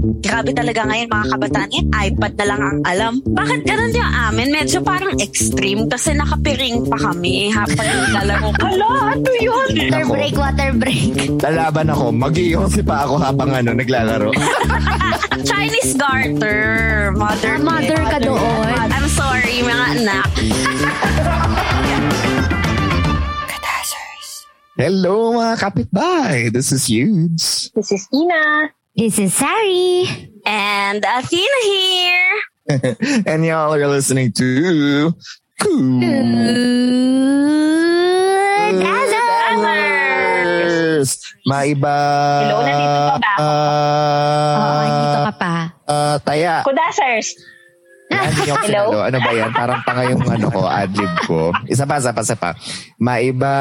Grabe talaga ngayon mga kabataan yan, iPad na lang ang alam. Bakit ganun yung amin? Medyo parang extreme kasi nakapiring pa kami habang naglalaro. Hala, ano yun? Water break, water break. Lalaban ako, mag-iossi pa ako habang ano, naglalaro. Chinese garter. Mother, Ah, mother ka doon. I'm sorry, mga anak. Hello mga kapitbahay, this is Yudes. This is Ina. This is Sari. And Athena here. And y'all are listening to Cool Good as Others. Maiba. Hello, nandito pa ba ako? Oo, dito ka pa. Ah, taya. Kudasers. Hindi niyo ako sinalo. Ano ba yan? Parang tanga yung ano ko, adlib ko. Isa pa, isa pa, isa pa. Maiba.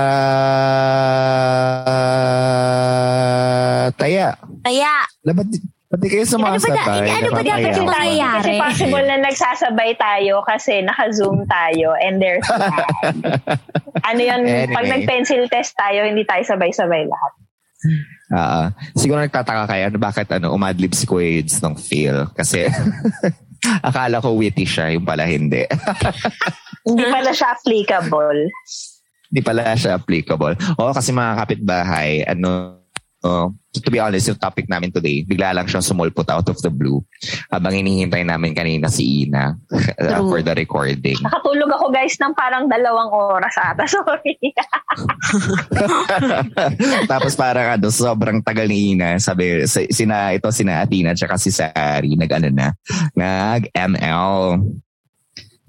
Taya. Kaya, Ala, Ba't, ba't di kayo Ano ba, da- sumasabay? ano ba dapat yung mangyayari? Kasi possible na nagsasabay tayo kasi naka-zoom tayo and there's ano yun, pag Anyway. nag-pencil test tayo, hindi tayo sabay-sabay lahat. Ah, siguro nagtataka kayo ano, bakit ano, umadlib si Kuya Yudes ng feel. Kasi akala ko witty siya, yung pala hindi. Hindi pala siya applicable. Hindi pala siya applicable. Oo, kasi mga kapitbahay, ano, oh, to be honest, yung topic namin today, bigla lang siyang sumulpot out of the blue habang hinihintay namin kanina si Ina uh, for the recording. Nakatulog ako guys ng parang dalawang oras ata. Sorry. Tapos parang ano, sobrang tagal ni Ina. Sabi, si- sina, ito, sina Athena, tsaka si Sari, nag ano na, nag-ML.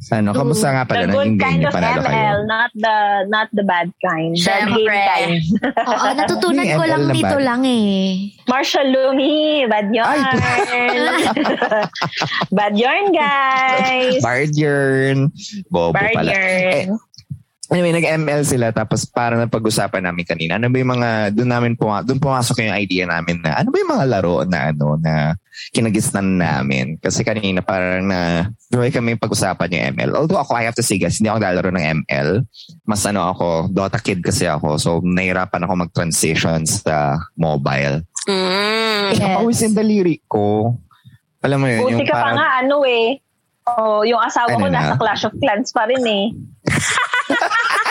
Ano, kamusta nga pala? the Naging kind game of panalo ML, kayo? not the not the bad kind. The Syempre. game kind. Oo, natutunan ko lang ML dito lang eh. Marshall Lumi, bad yarn. bad yarn, guys. Bard yarn. Bobo Bard pala. Eh, yarn. Anyway, nag-ML sila tapos parang napag-usapan namin kanina. Ano ba yung mga, doon namin puma, doon pumasok yung idea namin na ano ba yung mga laro na ano na kinagisnan namin. Kasi kanina parang na joy kami pag-usapan yung ML. Although ako, I have to say guys, hindi ako naglalaro ng ML. Mas ano ako, Dota kid kasi ako. So, nahirapan ako mag-transition sa mobile. mm, Yes. Napawisin daliri ko. Alam mo yun, Buti yung ka pa parang, nga, ano eh. Oh, yung asawa Ano ko na? nasa Clash of Clans pa rin eh.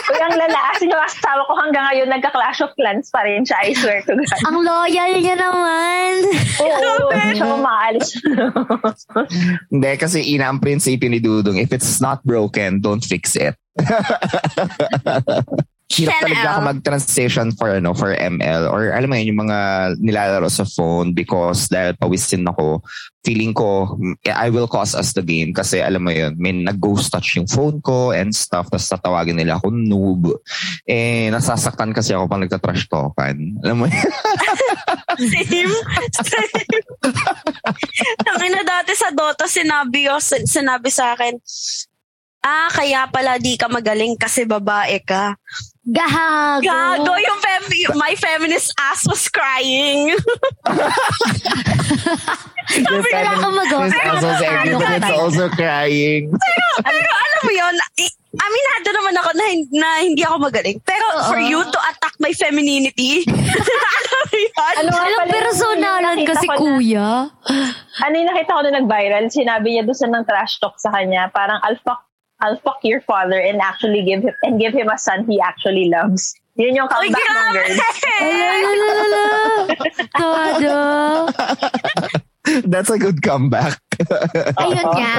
Uy, ang lalaas yung asawa ko hanggang ngayon nagka-Clash of Clans pa rin siya, I swear to God. Ang loyal niya naman. Oo, hindi siya umaalis. Hindi, kasi ina ang prinsipyo ni Dudong, if it's not broken, don't fix it. Hirap 10L. talaga ako mag-transition for ano for ML or alam mo yun, yung mga nilalaro sa phone because dahil pawisin ako, feeling ko I will cause us the game kasi alam mo yun, may nag-ghost touch yung phone ko and stuff tapos tatawagin nila ako noob. Eh, nasasaktan kasi ako pag nagtatrash talkan. Alam mo yun? Same. Same. Tangina dati sa Dota, sinabi, ko, sinabi sa akin, ah, kaya pala di ka magaling kasi babae ka. Gago. Gago, yung fem- my feminist ass was crying. Sabi na ako magawa. It's also sexy, but it's also crying. Pero alam mo yun, I- aminado naman ako na, na hindi ako magaling. Pero for you to attack my femininity, alam mo yun? Ano nga Alam, personalan kasi ko na- kuya. Ano yung nakita ko na nag-viral? Sinabi niya doon sa ng trash talk sa kanya, parang I'll fuck, I'll fuck your father and actually give him, and give him a son he actually loves. Yun yung comeback ng grabe! girl. Lalalala. Todo. That's a good comeback. Ayun nga.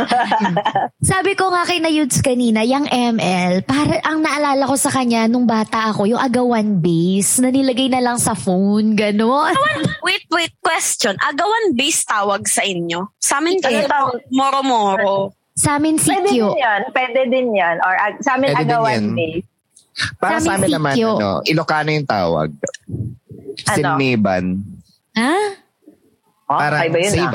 Sabi ko nga kay na Yudes kanina, yung ML, para ang naalala ko sa kanya nung bata ako, yung agawan base na nilagay na lang sa phone, gano'n. Wait, wait, question. Agawan base tawag sa inyo? Sa amin Ano tawag? moro-moro. Sa amin si Pwede Q. din yan. Pwede din yan. Or ag- sa amin, Pwede agawan day. Para Sa sa amin amin naman, ano, Ilocano yung tawag. Ano? Siniban. Ha? Oh, Parang kaiba yun ah.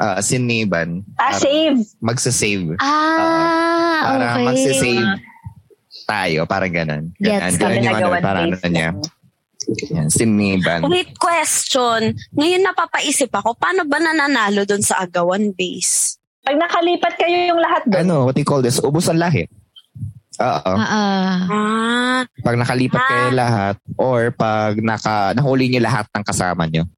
Ah, siniban. Ah, Parang save. Magsasave. Ah, Para okay. magsasave tayo. Parang ganun. Ganun, Kami ganun yung ano, parang ano niya. Yan, siniban. Wait, question. Ngayon napapaisip ako, paano ba nananalo doon sa agawan base? Pag nakalipat kayo yung lahat doon, Ano, what do you call this? Ubus ang lahi. Oo. Ah, ah. Ah, Pag nakalipat kayo Ah. lahat or pag naka, nahuli niyo lahat ng kasama niyo.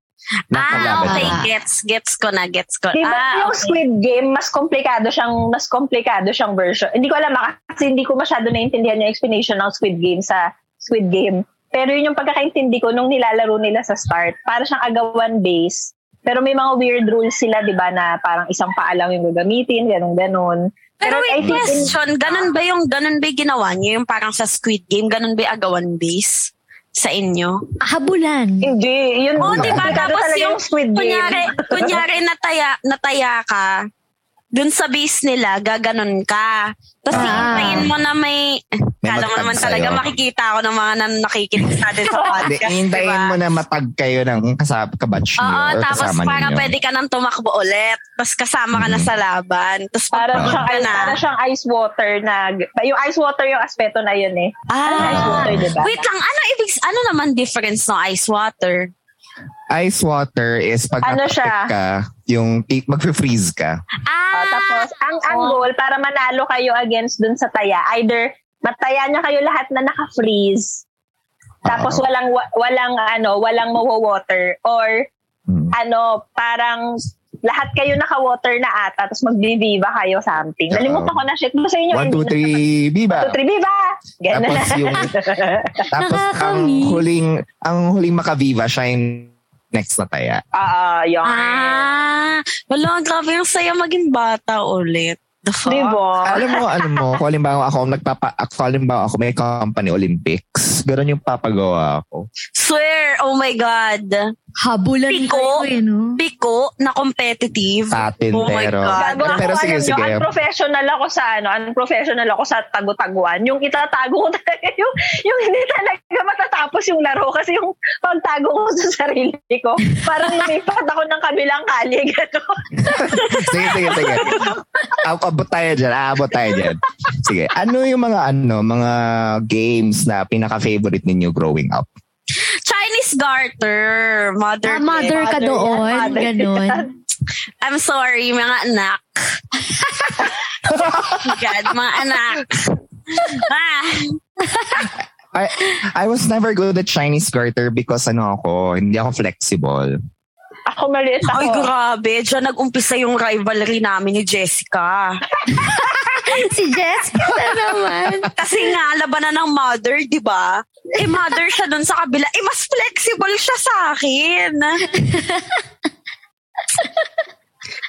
ah okay. niyo. Gets, gets ko na, gets ko. Di ba Ah, yung okay. Squid Game, mas komplikado siyang, mas komplikado siyang version. Hindi ko alam ah, kasi hindi ko masyado naintindihan yung explanation ng Squid Game sa Squid Game. Pero yun yung pagkakaintindi ko nung nilalaro nila sa start. Para siyang agawan base. Pero may mga weird rules sila, di ba, na parang isang paa lang yung gagamitin, ganun ganon Pero I wait, think in- question, ganun ba yung, ganun ba yung ginawa niyo? Yung parang sa Squid Game, ganun ba yung agawan base sa inyo? Habulan. Hindi, yun. Oo, di ba? Tapos talaga yung, Squid Game. kunyari, kunyari nataya, nataya ka, dun sa base nila, gaganon ka. Tapos Ah. hihintayin mo na may, May kala mo naman talaga sa'yo. makikita ako ng mga nan nakikinig sa atin sa podcast. hintayin diba? mo na matag kayo ng kasab kabatch niyo Oo, tapos kasama parang niyo. pwede ka nang tumakbo ulit. Tapos kasama ka na Mhm. sa laban. Tapos Para pag siyang, na. para siyang ice water na, yung ice water yung aspeto na yun eh. Ano yung ice Ah, water, di ba? wait lang, ano ibig, ano naman difference ng ice water? Ice water is pag Ano siya? ka, yung mag-freeze ka. Ah, Ah, tapos, ang, ang goal, para manalo kayo against dun sa taya, either mataya niya kayo lahat na naka-freeze, tapos Oo. walang, wa- walang, ano, walang mawa-water, or, Hmm. ano, parang, lahat kayo naka-water na ata, tapos magbibiba kayo something. Nalimutan ko na shit. One, ending two, na- three, One, biba! two, three, biba! Ganun. Tapos yung, tapos ang huling, ang huling makaviva siya yung next na taya. Ah, yung. ah, wala, grabe yung saya maging bata ulit. The fuck? Di ba? Alam mo, ano mo, kung halimbawa ako, nagpapa, kung halimbawa ako may company Olympics, ganun yung papagawa ako. Swear, oh my God. Habulan Piko? kayo eh, no? Piko na competitive. Atin, Oh my pero, God. Gago pero sige, nyo, sige. unprofessional ako sa ano, unprofessional ako sa tago-taguan. Yung itatago ko talaga, yung, yung hindi talaga matatapos yung laro kasi yung pagtago ko sa sarili ko, parang lumipat ako ng kabilang kali, gano'n. sige, sige, sige. Ab- Abot tayo dyan, aabot tayo dyan. Sige, ano yung mga ano, mga games na pinaka-favorite ninyo growing up? Chinese garter. Mother. Ah, mother ka Mother doon. yan, mother Ganon. yan. I'm sorry, mga anak. God, mga anak. Ah, I, I was never good at Chinese garter because ano ako, hindi ako flexible. Ako maliit ako. ay, grabe. Diyan nag-umpisa yung rivalry namin ni Jessica. si Jessica na naman. Kasi nga, labanan ng mother, di ba? Eh, mother siya dun sa kabila. Eh, mas flexible siya sa akin.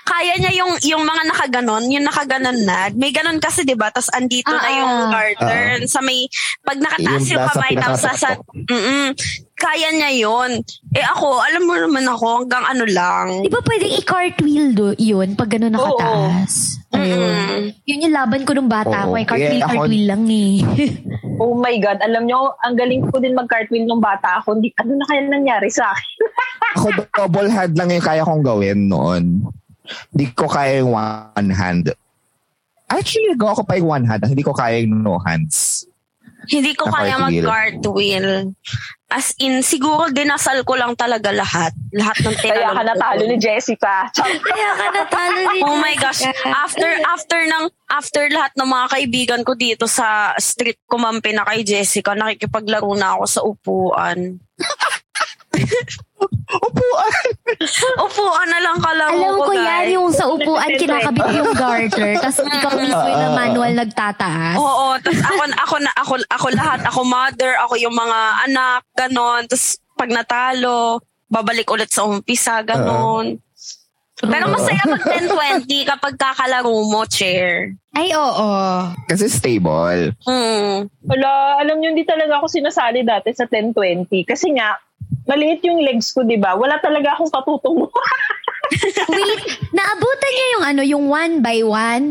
Kaya niya yung yung mga nakaganon, yung nakaganon na. May ganon kasi 'di ba? Tapos andito na Ah, yung ah. garter sa may pag nakataas Yung yung, kamay tapos sa mm Kaya niya yon. Eh ako, alam mo naman ako hanggang ano lang. Di ba pwedeng i-cartwheel do, yun pag gano'n nakataas? Ayun. Mm. Yun yung laban ko nung bata Oo. ko. Eh, cartwheel, ako- cartwheel lang eh. Oh my God, alam nyo, ang galing ko din mag-cartwheel nung bata ako. Hindi, ano na kaya nangyari sa akin? Ako double hand lang yung kaya kong gawin noon. Hindi ko kaya yung one hand. Actually, nagawa ko pa yung one hand. Hindi ko kaya yung no hands. Hindi ko kaya cartwheel. mag-cartwheel. As in, siguro dinasal ko lang talaga lahat. Lahat ng Kaya tinanong ka natalo ni Jessica. Kaya ka natalo ni Oh my gosh. After after ng after lahat ng mga kaibigan ko dito sa street kumampi na kay Jessica, nakikipaglaro na ako sa upuan. Upuan! Upuan na lang kalaro Alam ko, ko guys. yan, yung sa upuan, kinakabit yung garter, tapos ikaw mismo yung na manual nagtataas. Oo, tapos ako, ako, na, ako, ako lahat, ako mother, ako yung mga anak, ganon. Tapos pag natalo, babalik ulit sa umpisa, ganon. Pero masaya mag 10-20 kapag kakalaro mo, chair. Ay, oo. Kasi stable. Hmm. Wala, alam nyo, hindi talaga ako sinasali dati sa 10-20. Kasi nga, maliit yung legs ko, di ba? Wala talaga akong katutungo. Wait, naabutan niya yung ano, yung one by one?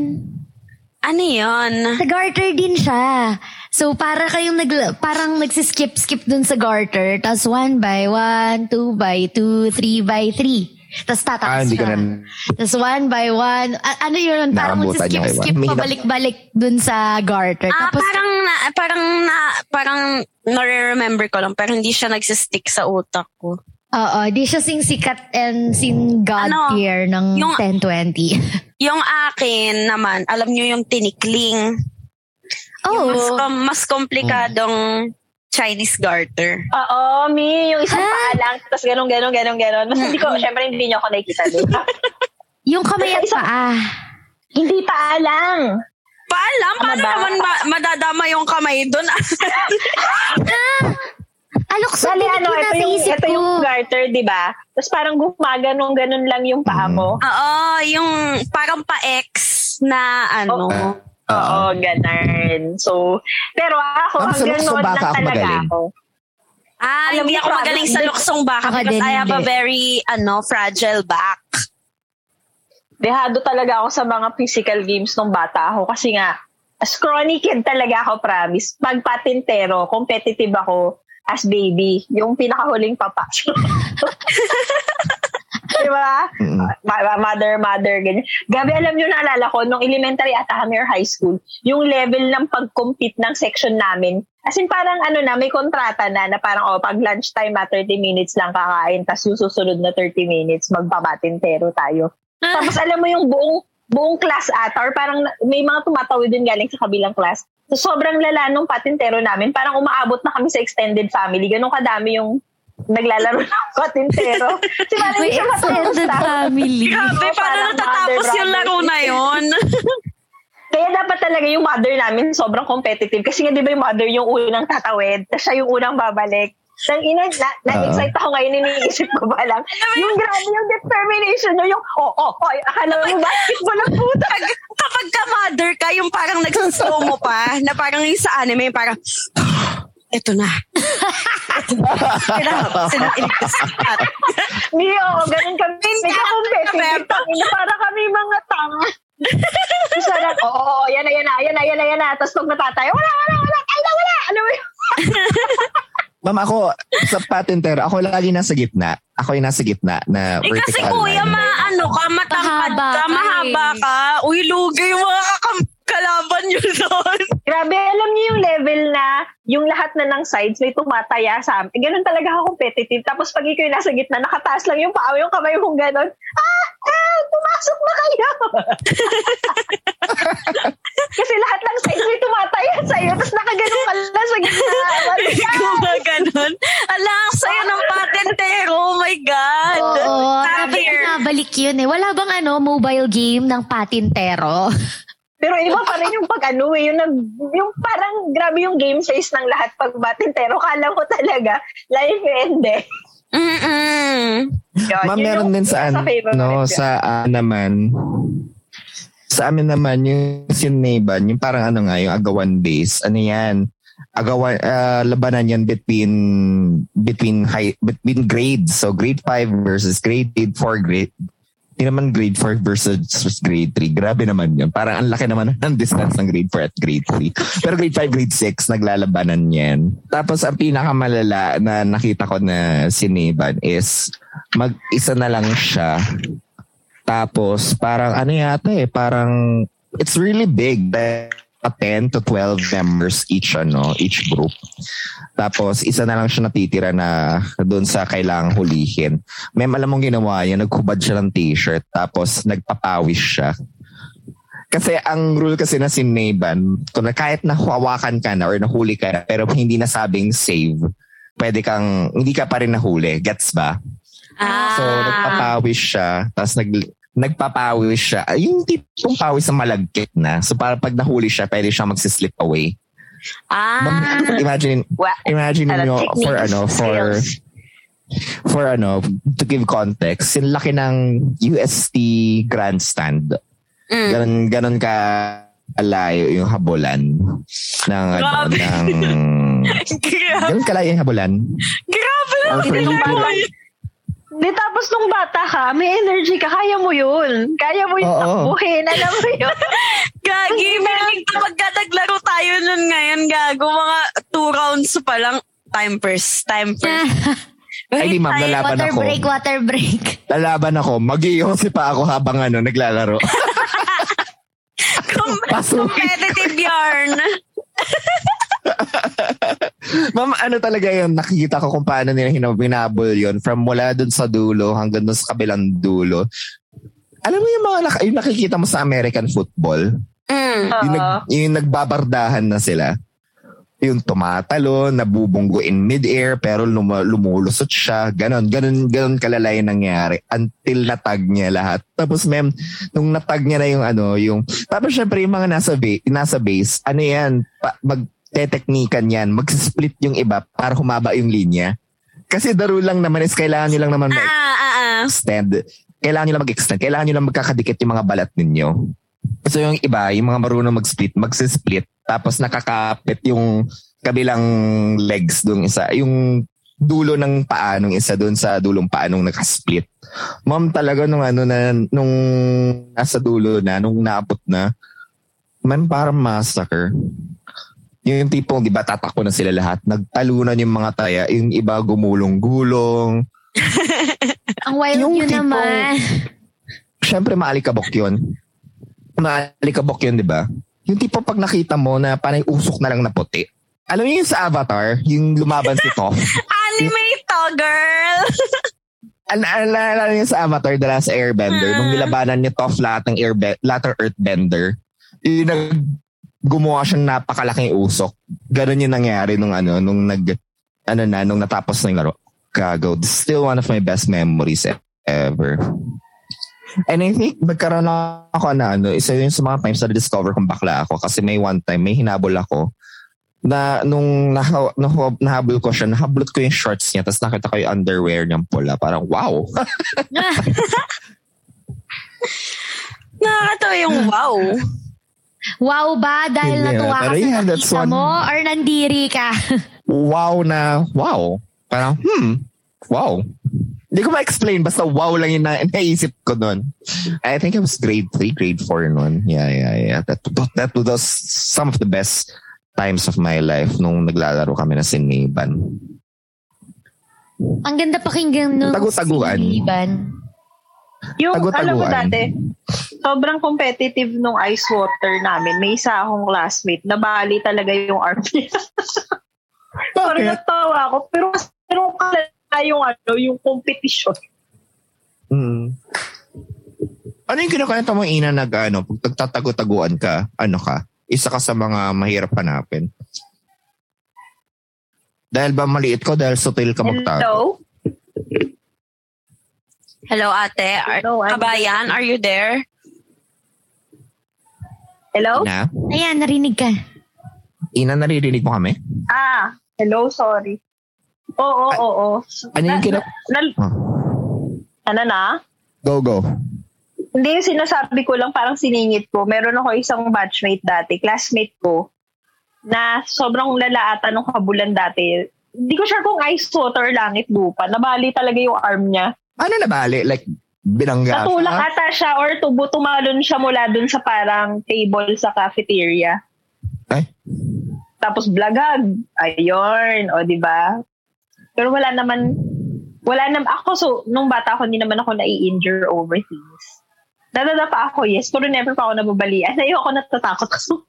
Ano yun? Sa garter din siya. So, para kayong nag, parang nagsiskip-skip dun sa garter. Tapos one by one, two by two, three by three. Tapos tataas Ah, hindi siya. na- Tapos one by one. a- ano yun? Parang magsiskip-skip pabalik-balik dun sa garter. Ah, Tapos, parang na, parang na, parang nare-remember ko lang, pero hindi siya nagsistick sa utak ko. oo, di siya sing sikat and sing God Ano, tier ng yung- 1020. Yung akin naman, alam nyo yung tinikling. Yung mas, oh, com- mas komplikadong Chinese garter. Oo, mi, yung isang Ah. paa lang, tapos ganun, ganun, ganun, ganun. Mas hindi ko, syempre hindi niyo ako nakikita doon. yung kamay at paa. hindi paa lang. Paalam, Ano paano ba? naman ma- madadama yung kamay doon? Alok sa Bali, ano, ito yung, isip ito yung garter, di ba? Tapos parang gumaganong ganun lang yung paa mo. Oo, yung parang pa-X na ano. Ah. Oo, ganun. So, pero ako, Ma'am, sa hanggang luksong noon baka lang ako talaga magaling. ako. Ah, Alam hindi mo, ako promise, magaling sa luksong baka Ako because din, I have a hindi. very, ano, fragile back. Dehado talaga ako sa mga physical games nung bata ako kasi nga, scrawny kid talaga ako, promise. Pag patintero, competitive ako as baby. Yung pinakahuling papasok. Di ba? Mm. Ma- ma- mother, mother, ganyan. Gabi, alam nyo, naalala ko, nung elementary ata kami or high school, yung level ng pag-compete ng section namin, as in parang ano na, may kontrata na, na parang, oh, pag lunchtime at 30 minutes lang kakain, tapos yung susunod na 30 minutes, magpabatintero tayo. Tapos alam mo yung buong buong class ata or parang may mga tumatawid din galing sa kabilang class. So sobrang lala nung patintero namin. Parang umaabot na kami sa extended family. Ganun kadami yung naglalaro ng patintero. Si hindi siya extended family. Grabe, paano natatapos yung laro na yon? Kaya dapat talaga yung mother namin sobrang competitive. Kasi nga di ba yung mother yung unang tatawid, tapos siya yung unang babalik. Nang ina, na, na-excite ako ngayon, iniisip ko ba lang. yung grabe yung determination nyo, yung, oh, oh, oh, akala mo basketball ang puta. Pag, kapag ka mother ka, yung parang nagsislow mo pa, na parang yung sa anime, yung parang, eto na. Sila, sila iligtas. Hindi, oo, ganun kami. Hindi ka competitive. Para kami mga tanga. Parang, oo, oo, yan na, yan na, yan na, yan na, yan na. Tapos pag natatay, wala, wala, wala, ay na, wala. Ano mo yun? Ma'am, ako, sa patintero, ako lagi nasa gitna. Ako yung nasa gitna na Eh kasi vertical kuya, maano ka, Mahaba ka, mahaba eh. ka. Uy, lugi yung mga kakam- kalaban nyo doon. Grabe, alam niyo yung level na yung lahat na ng sides may tumataya sa amin. Ganun talaga ako competitive. Tapos pag ikaw yung nasa gitna, nakataas lang yung paa, yung kamay mong ganun. Ah, ah, pumasok na kayo. Kasi lahat ng sides may tumataya sa'yo. Tapos nakaganon ka lang sa gitna. Gumaganon. Ala, ang saya ng patentero. Oh my God. Oo, Sabi dapat nabalik yun eh. Wala bang ano, mobile game ng patintero? Pero iba pa rin yung pag ano eh, yung, nag, yung parang grabe yung game face ng lahat pag batintero. Kala ko talaga, life end eh. Mm-mm. Yun, Ma'am, yun meron yung din sa, isa favorite ano, ko. sa ah, naman, sa amin naman, yung sineban, yung parang ano nga, yung agawan base, ano yan, agawan, ah, labanan yan between, between high, between grades. So, grade 5 versus grade 4, grade, hindi naman grade 4 versus grade 3. Grabe naman yun. Parang ang laki naman ng distance ng grade 4 at grade 3. Pero grade 5, grade 6, naglalabanan yan. Tapos ang pinakamalala na nakita ko na sineban is mag-isa na lang siya. Tapos parang ano yata eh, parang it's really big. Like, 10 to 12 members each ano, each group. Tapos isa na lang siya natitira na doon sa kailangang hulihin. Mem, alam mong ginawa niya, naghubad siya ng t-shirt tapos nagpapawis siya. Kasi ang rule kasi na sineban, kung na kahit nahawakan ka na or nahuli ka na, pero hindi nasabing save, pwede kang, hindi ka pa rin nahuli. Gets ba? Ah. So, nagpapawis siya, tapos nag, nagpapawis siya. Ah, Yung tipong pawis na malagkit na. So, para pag nahuli siya, pwede siya magsislip away. Ah. Imagine, Wa- imagine Ano, nyo for ano, for, for ano, to give context, yung laki ng UST grandstand. Mm. Ganon, ganon ka alayo yung habulan ng ano, ng Grabe. ganon kalayo yung habulan. Grabe Or for Di tapos nung bata ka, may energy ka, kaya mo yun. Kaya mo yung Oo. takbuhin, alam mo yun. Gagi, feeling ko pagka naglaro tayo nun ngayon, gago, mga two rounds pa lang. Time first, time first. Ay, di ma'am, lalaban water ako. break, water break. Lalaban ako. Mag-iossi pa ako habang ano, naglalaro. Com- Pasok. competitive yarn. Ma'am, ano talaga yun? Nakikita ko kung paano nila hinab- binabol yun from mula dun sa dulo hanggang dun sa kabilang dulo. Alam mo yung mga nak- yung nakikita mo sa American football? Mm. Yung, nag, yung nagbabardahan na sila. Yung tumatalo, nabubunggo in mid-air, pero lum- lumulusot siya. Ganon, ganon, ganon kalalay nangyari until natag niya lahat. Tapos ma'am, nung natag niya na yung ano, yung, tapos syempre yung mga nasa, ba- nasa base, ano yan, pa, magteteknikan yan, mag-split yung iba para humaba yung linya. Kasi daro lang naman is kailangan nyo lang naman Ah, ah, ah, ah. mag-extend. Kailangan nyo lang mag-extend. Kailangan nyo lang magkakadikit yung mga balat ninyo. So yung iba, yung mga marunong mag-split, mag-split. Tapos nakakapit yung kabilang legs dun isa. Yung dulo ng paa nung isa dun sa dulong paa nung nakasplit. Ma'am talaga nung ano na, nung nasa dulo na, nung naabot na, man parang massacre. Yung tipong, di ba, tatakbo na sila lahat. Nagtalunan yung mga taya. Yung iba gumulong-gulong. Ang wild Yung yun tipong- naman. Siyempre, maalikabok yun. Maalikabok yun, di ba? Yung tipo pag nakita mo na parang usok na lang na puti. Alam niyo yung sa Avatar, yung lumaban si Toph. Anime to, girl. Al- al- Naalala niyo sa Avatar, The Last Airbender, nung nilabanan ni Toph lahat ng airbe- lahat ng earthbender, yung nag gumawa siyang napakalaking usok. Ganon yung nangyari nung ano, nung nag, ano na, nung natapos na yung laro. Is still one of my best memories ever. And I think magkaroon ako na ano, isa yun sa mga times na discover kong bakla ako kasi may one time, may hinabol ako na nung naha, naha, nahabol ko siya, nahablot ko yung shorts niya tapos nakita ko yung underwear niyang pula. Parang wow. Nakakatawa yung wow. Wow ba? Dahil Yeah, natuwa ka pero sa yeah, nakita one- mo? Or nandiri ka? wow na wow. Parang hmm, wow. Hindi ko ma-explain. Basta wow lang yung na- naisip ko nun. I think it was grade 3, grade 4 nun. Yeah, yeah, yeah. That, that was some of the best times of my life nung naglalaro kami na siniban. Ang ganda pakinggan nung Tagu-taguan. siniban. Yung, Tagu-taguan. alam mo dati, sobrang competitive nung ice water namin. May isa akong classmate, nabali talaga yung arm niya. Parang natawa ako. Pero, pero kalala yung ano, yung competition. Mm. Ano yung kinukwento mo, Ina, nag, ano, pag nagtatago-taguan ka, ano ka, isa ka sa mga mahirap hanapin? Dahil ba maliit ko, dahil sutil ka magtago? Hello? Hello, ate. Are, Hello, I'm- kabayan, are you there? Hello? Ina? Ayan, narinig ka. Ina, naririnig mo kami? Ah, hello, sorry. Oo, oo, oo. Ano yung kina... Na- Oh. ano na? Go, go. Hindi yung sinasabi ko lang, parang siningit ko. Meron ako isang batchmate dati, classmate ko, na sobrang lalaata nung kabulan dati. Hindi ko sure kung ice water, langit, lupa. Nabali talaga yung arm niya. Ano na bali? Like, binangga Natulak siya? ata siya or tubo tumalon siya mula dun sa parang table sa cafeteria. Ay. Tapos blagag. Ayun. O, di ba? Pero wala naman, wala naman, ako so, nung bata ako, hindi naman ako nai-injure over things. Dadada pa ako, yes, pero never pa ako nababalian. Ayoko natatakot ako.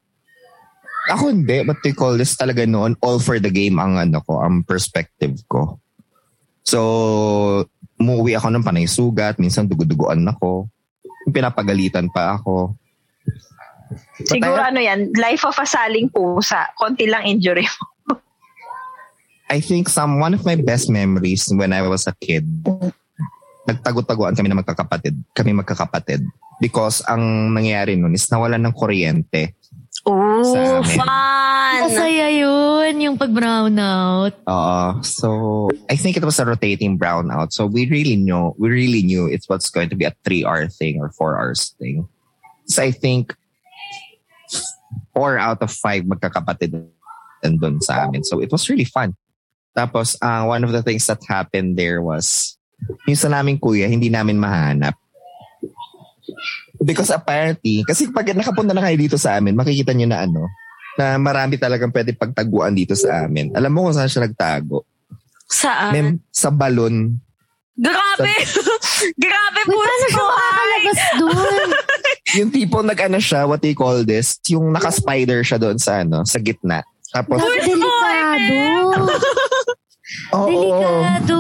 Ako hindi. What they call this talaga noon, all for the game ang ano ko, ang perspective ko. So, umuwi ako ng panay sugat, minsan duguduguan ako. Pinapagalitan pa ako. But Siguro I, ano yan, life of a saling pusa. Konti lang injury mo. I think some one of my best memories when I was a kid, nagtago-taguan kami na magkakapatid. Kami magkakapatid. Because ang nangyari nun is nawalan ng kuryente. Oh, Sa amin. fun! Masaya yun, yung pag-brownout. Uh, so I think it was a rotating brownout. So we really know, we really knew it was going to be a three hour thing or four hours thing. So I think four out of five magkakapatid nandun sa amin. So it was really fun. Tapos, uh, one of the things that happened there was yung sa naming kuya, hindi namin mahanap. Because apparently, kasi pag nakapunta na kayo dito sa amin, makikita nyo na ano, na marami talagang pwede pagtaguan dito sa amin. Alam mo kung saan siya nagtago? Saan? Mem, sa balon. Grabe! Grabe po Uy, paano siya makakalabas dun? Yung tipo nag-ano siya, what do you call this? Yung naka-spider siya doon sa ano, sa gitna. Tapos, Naku, delikado. oo, Delikado.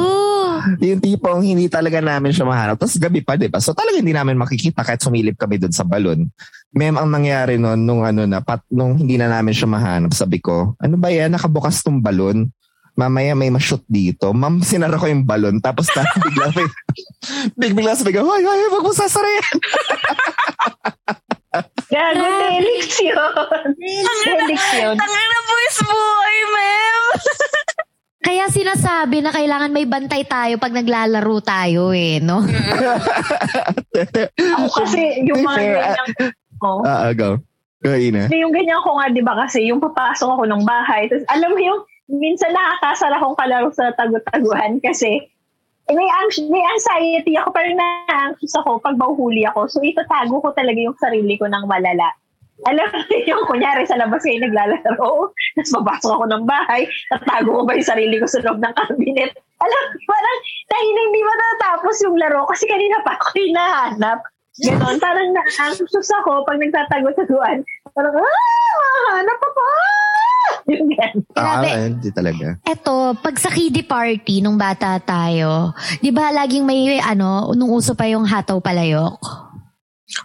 yung tipong hindi talaga namin siya mahanap. Tapos gabi pa, di ba? So talaga hindi namin makikita kahit sumilip kami doon sa balon. Mem, ang nangyari noon, nung ano na, pat, nung hindi na namin siya mahanap, sabi ko, ano ba yan? Nakabukas tong balon. Mamaya may ma-shoot dito. Ma'am, sinara ko yung balon. Tapos na, bigla may, bigla sabi ko, hoy, hoy, wag mo sasara yan. Gago, Delix yun. Delix yun. Tangin na boys buhay, ma'am! Kaya sinasabi na kailangan may bantay tayo pag naglalaro tayo eh, no? Ako kasi, yung mga Fair, ganyan ko, Ah, ah, go. Go, Ina. Hindi, yung ganyan ko nga, di ba kasi, yung papasok ako ng bahay, tapos alam mo yung, minsan nakakasara akong kalaro sa tagu-taguan kasi eh, may, anx- may anxiety ako, parang na-anxious ako pag mahuhuli ako. So, itatago ko talaga yung sarili ko ng malala. Alam mo yung kunyari sa labas kayo naglalaro, tapos mabasok ako ng bahay, tatago ko ba yung sarili ko sa loob ng cabinet? Alam mo, parang na hindi matatapos yung laro kasi kanina pa ako hinahanap. Ganon, parang na-anxious ako pag nagtatago-taguan. Parang, ah, mahanap ako! ah!" Yung ganun. Ah, hindi talaga. Eto, pag sa kiddie party nung bata tayo, di ba laging may ano, nung uso pa yung hataw palayok?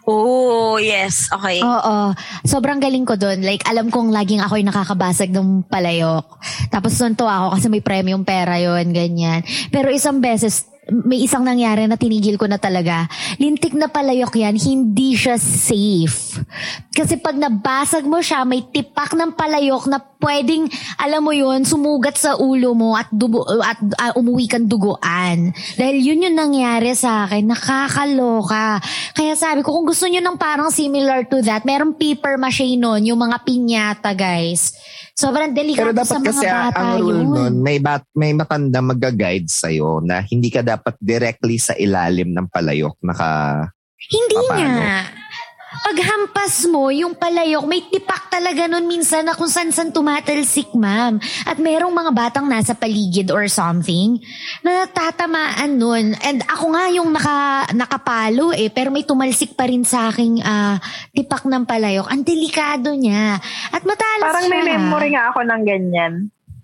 Oh, yes. Okay. Oo. Sobrang galing ko doon. Like, alam kong laging ako yung nakakabasag ng palayok. Tapos nunto ako kasi may premium pera yon ganyan. Pero isang beses, may isang nangyari na tinigil ko na talaga. Lintik na palayok yan, hindi siya safe. Kasi pag nabasag mo siya, may tipak ng palayok na pwedeng, alam mo yun, sumugat sa ulo mo at, dugo, at ah, umuwi kang duguan. Dahil yun yung nangyari sa akin, nakakaloka. Kaya sabi ko, kung gusto nyo ng parang similar to that, merong paper mache nun, yung mga pinyata, guys. Sobrang Pero delikado dapat sa mga kasi bata ang rule yun. nun, may, bat, may matanda mag-guide sa'yo na hindi ka dapat directly sa ilalim ng palayok naka... Hindi Paano? nga. Pag hampas mo, yung palayok, may tipak talaga nun minsan na kung saan-saan tumatalsik, ma'am. At merong mga batang nasa paligid or something na tatamaan nun. And ako nga yung naka, nakapalo eh, pero may tumalsik pa rin sa aking ah, tipak ng palayok. Ang delikado niya. At matalas Parang may siya. memory nga ako ng ganyan.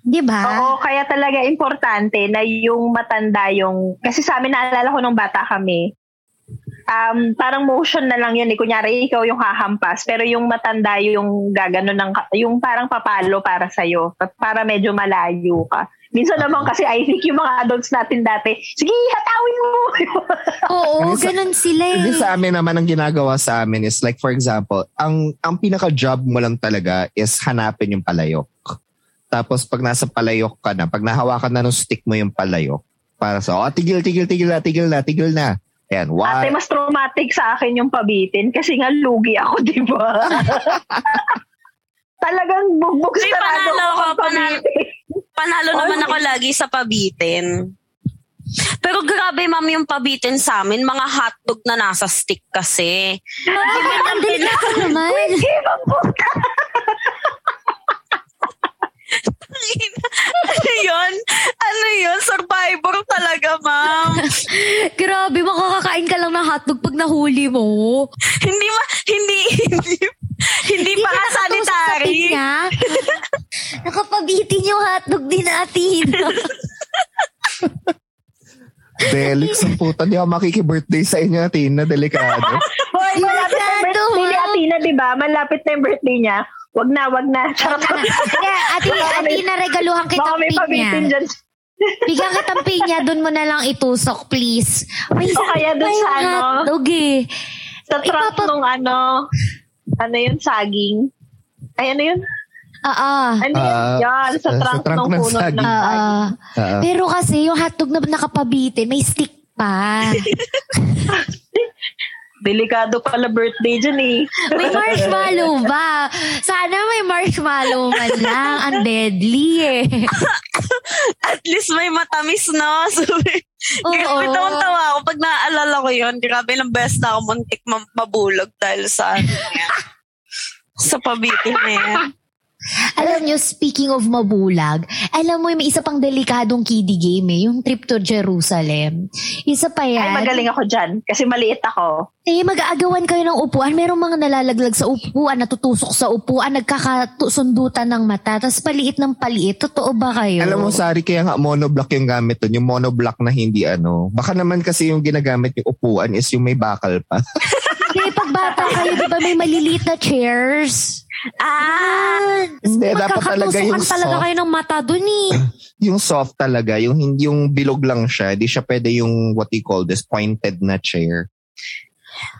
Di ba? Oo, kaya talaga importante na yung matanda yung... Kasi sa amin, naalala ko nung bata kami, um, parang motion na lang yun. Eh. Kunyari, ikaw yung hahampas, pero yung matanda yung gagano ng... Yung parang papalo para sa'yo, para medyo malayo ka. Minsan naman kasi I think yung mga adults natin dati, sige, hatawin mo! Oo, sa- ganun sila eh. Sa amin naman ang ginagawa sa amin is like for example, ang ang pinaka-job mo lang talaga is hanapin yung palayok. Tapos pag nasa palayok ka na, pag nahawakan na ng stick mo yung palayok, para sa, oh, tigil, tigil, tigil na, tigil na, tigil na. Ayan, Ate, one, mas traumatic sa akin yung pabitin kasi nga lugi ako, di ba? Talagang bugbog sarado panalo ang pabitin. Panalo naman ako lagi sa pabitin. Pero grabe, ma'am, yung pabitin sa amin, mga hotdog na nasa stick kasi. Ang delikado naman. ano yun? Ano yun? Survivor talaga, ma'am. Grabe, makakakain ka lang ng hotdog pag nahuli mo. hindi ma, hindi, hindi, hindi pa ka sanitary. Nakapabitin yung hotdog din natin. Delix ang puta, di ako makiki-birthday sa inyo, Tina, delikado. Hoy, malapit na birthday ni. Atina, di ba? Malapit na yung birthday niya. Wag na, wag na. Charot. Kaya, ati, ati na regaluhan Baka kitang may pabitin pinya. dyan. Bigyan kitang pinya, doon mo na lang itusok, please. May O kaya yung sa ano? hotdog eh. Sa trunk Ipapa- nung ano, ano yun, saging. Ay, ano yun? Oo. Ano yun? Ah, Yan, sa sa trunk, trunk ng ng puno saging. ng Oo. saging. Oo. Pero kasi yung hotdog na nakapabitin, may stick pa. Delikado pala birthday dyan eh. May marshmallow ba? Sana may marshmallow man lang. Ang deadly eh. At least may matamis, no? Sabi- Grabe tawang tawa ako pag naaalala ko yun. Grabe ng best na ako muntik ma- mabulog dahil sa ano yan. sa pabitin na yan. Alam nyo, speaking of mabulag, alam mo, may isa pang delikadong kiddie game eh, yung trip to Jerusalem. Isa pa yan. Ay, magaling ako dyan. Kasi maliit ako. Eh, mag-aagawan kayo ng upuan. Merong mga nalalaglag sa upuan, natutusok sa upuan, nagkakasundutan ng mata, tapos paliit ng paliit. Totoo ba kayo? Alam mo, Sari, kaya nga monoblock yung gamit doon. Yung monoblock na hindi ano. Baka naman kasi yung ginagamit yung upuan is yung may bakal pa. Hindi, pag bata kayo, di ba may maliliit na chairs? Ah! Hindi, dapat talaga yung Magkakatusukan talaga soft. kayo ng mata dun eh. yung soft talaga. Yung hindi yung bilog lang siya. Di siya pwede yung what you call this pointed na chair.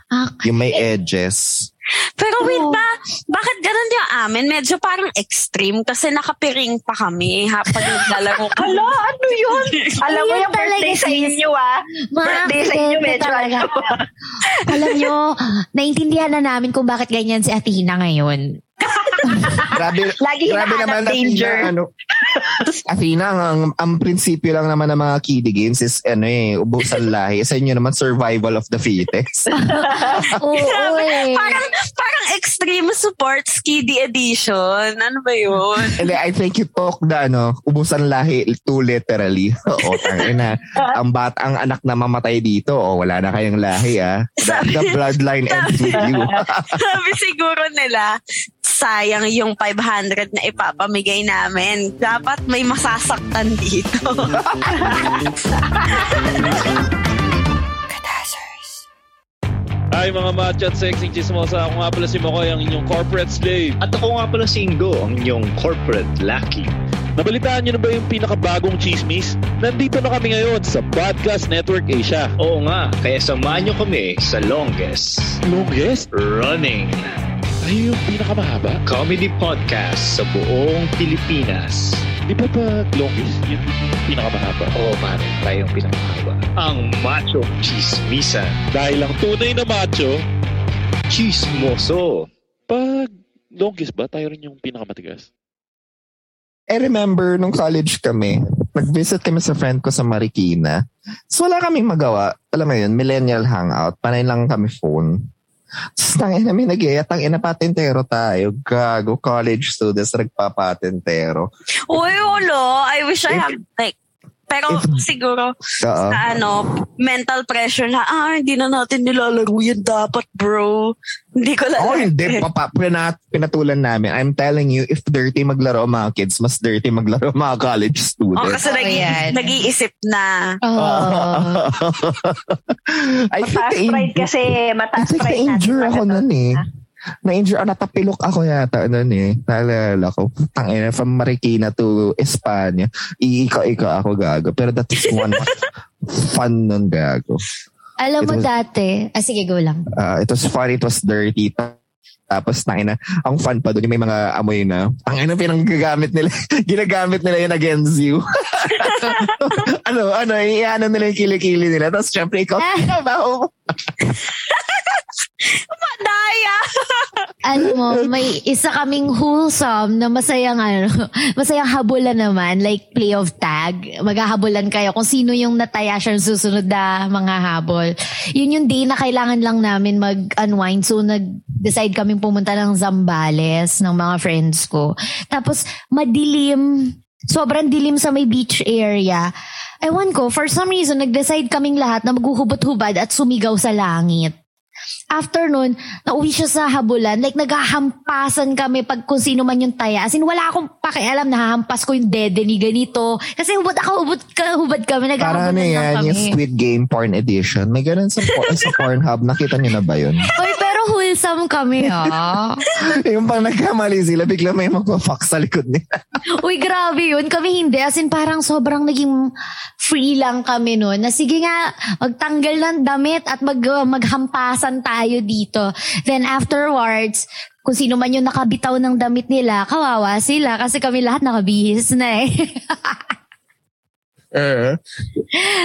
Ah, Yung may edges. Pero wait Oo. ba, bakit ganun yung amin? Medyo parang extreme kasi nakapiring pa kami habang naglalaro kami. Hala, ano yun? Alam mo yung birthday talaga, sa inyo ah. Birthday sa inyo, medyo talaga. ano. Alam nyo, naintindihan na namin kung bakit ganyan si Athena ngayon. Grabe, Lagi grabe naman danger. Athena, ano, Athena, ang, ang, ang prinsipyo lang naman ng mga kiddie games is ano eh, ubusan lahi. Sa inyo naman, survival of the fittest. Oo, eh. parang, parang extreme sports kiddie edition. Ano ba yun? And then, I think you took the ano, ubusan lahi too literally. Oo, tangina. ang bat, ang anak na mamatay dito, oh, wala na kayong lahi ah. The, the bloodline ends with you. Sabi siguro nila, sayang yung 500 na ipapamigay namin. Dapat may masasaktan dito. Hi mga matcha at sexy chismosa. Ako nga pala si Makoy, ang inyong corporate slave. At ako nga pala si Ingo, ang inyong corporate lucky. Nabalitaan niyo na ba yung pinakabagong chismis? Nandito na kami ngayon sa Podcast Network Asia. Oo nga, kaya samahan nyo kami sa longest Longest? running Ay, yung pinakamahaba? comedy podcast sa buong Pilipinas. Di ba pag longest, yun yung pinakamahaba? Oo, pare, tayo yung pinakamahaba. Ang macho chismisan. Dahil ang tunay na macho, Chismoso. pag longest ba, tayo rin yung pinakamatigas? I remember nung college kami, nag-visit kami sa friend ko sa Marikina. So wala kaming magawa. Alam mo yun, millennial hangout. Panay lang kami phone. Tapos tangin namin nag tangin na patentero tayo. Gago, college students nagpapatentero. Uy, ulo. I wish I have, like, pero siguro, Oo. sa ano, mental pressure na, ah, hindi na natin nilalaro yan dapat, bro. Hindi ko lang. Oo, hindi. Papa, pinat, pinatulan namin. I'm telling you, if dirty maglaro mga kids, mas dirty maglaro mga college Oh, students. kasi Oh, nag- yan. nag-iisip na. Oh. I think Mataas na- pride kasi, I mataas think pride natin. na-injure ako nun eh. Na-injure, ah, natapilok ako yata nun eh. Naalala ko. Tangina, from Marikina to Espanya. Iika-ika ako gago. Pero that is one fun nun gago. Alam mo was- dati, ah sige, go lang. Uh, it was fun, it was dirty. Tapos tangina, ang fun pa doon may mga amoy na. Ang ina pinanggagamit nila, ginagamit nila yun against you. ano, ano, iano nila yung kilikili nila. Tapos syempre ikaw, trabaho mo. Daya! Alam mo, may isa kaming wholesome na masayang ano, masayang habulan naman, like play of tag. Maghahabulan kayo kung sino yung nataya siya susunod na mga habol. Yun yung day na kailangan lang namin mag-unwind. So, nag-decide kaming pumunta ng Zambales ng mga friends ko. Tapos, madilim. Sobrang dilim sa may beach area. Ewan ko, for some reason, nag-decide kaming lahat na maghuhubad-hubad at sumigaw sa langit after nun, nauwi siya sa habulan. Like, naghahampasan kami pag kung sino man yung taya. As in, wala akong pakialam, nahahampas ko yung dede ni ganito. Kasi hubad ako, hubad, ka, hubad kami, Para ano yan, kami. yung Squid Game porn edition. May ganun sa, por- sa Pornhub. Nakita niyo na ba yun? Pero wholesome kami, ha? yung pang nagkamali sila, bigla may magpa-fuck sa likod nila. Uy, grabe yun. Kami hindi. As in, parang sobrang naging free lang kami noon. Na sige nga, magtanggal ng damit at mag, maghampasan tayo dito. Then afterwards, kung sino man yung nakabitaw ng damit nila, kawawa sila kasi kami lahat nakabihis na eh. Eh.